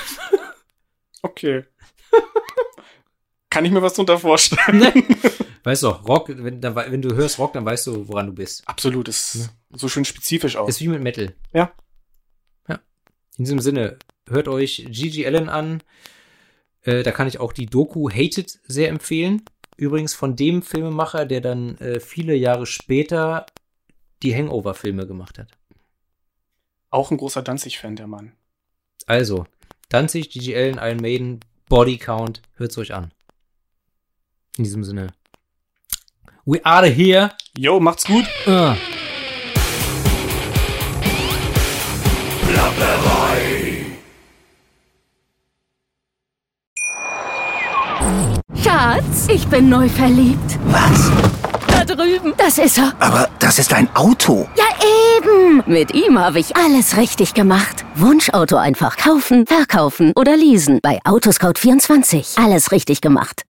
Okay. Kann ich mir was drunter vorstellen? Weißt du, Rock, wenn, dann, wenn du hörst Rock, dann weißt du, woran du bist. Absolut, ist so schön spezifisch aus. Ist wie mit Metal. Ja. Ja. In diesem Sinne, hört euch Gigi Allen an. Äh, da kann ich auch die Doku Hated sehr empfehlen. Übrigens von dem Filmemacher, der dann äh, viele Jahre später die Hangover-Filme gemacht hat. Auch ein großer Danzig-Fan, der Mann. Also, Danzig, Gigi Allen, Iron Maiden, Body Count, hört's euch an. In diesem Sinne. We are here. Yo, macht's gut. Uh. Schatz, ich bin neu verliebt. Was? Da drüben. Das ist er. Aber das ist ein Auto. Ja, eben. Mit ihm habe ich alles richtig gemacht. Wunschauto einfach kaufen, verkaufen oder leasen. Bei Autoscout24. Alles richtig gemacht.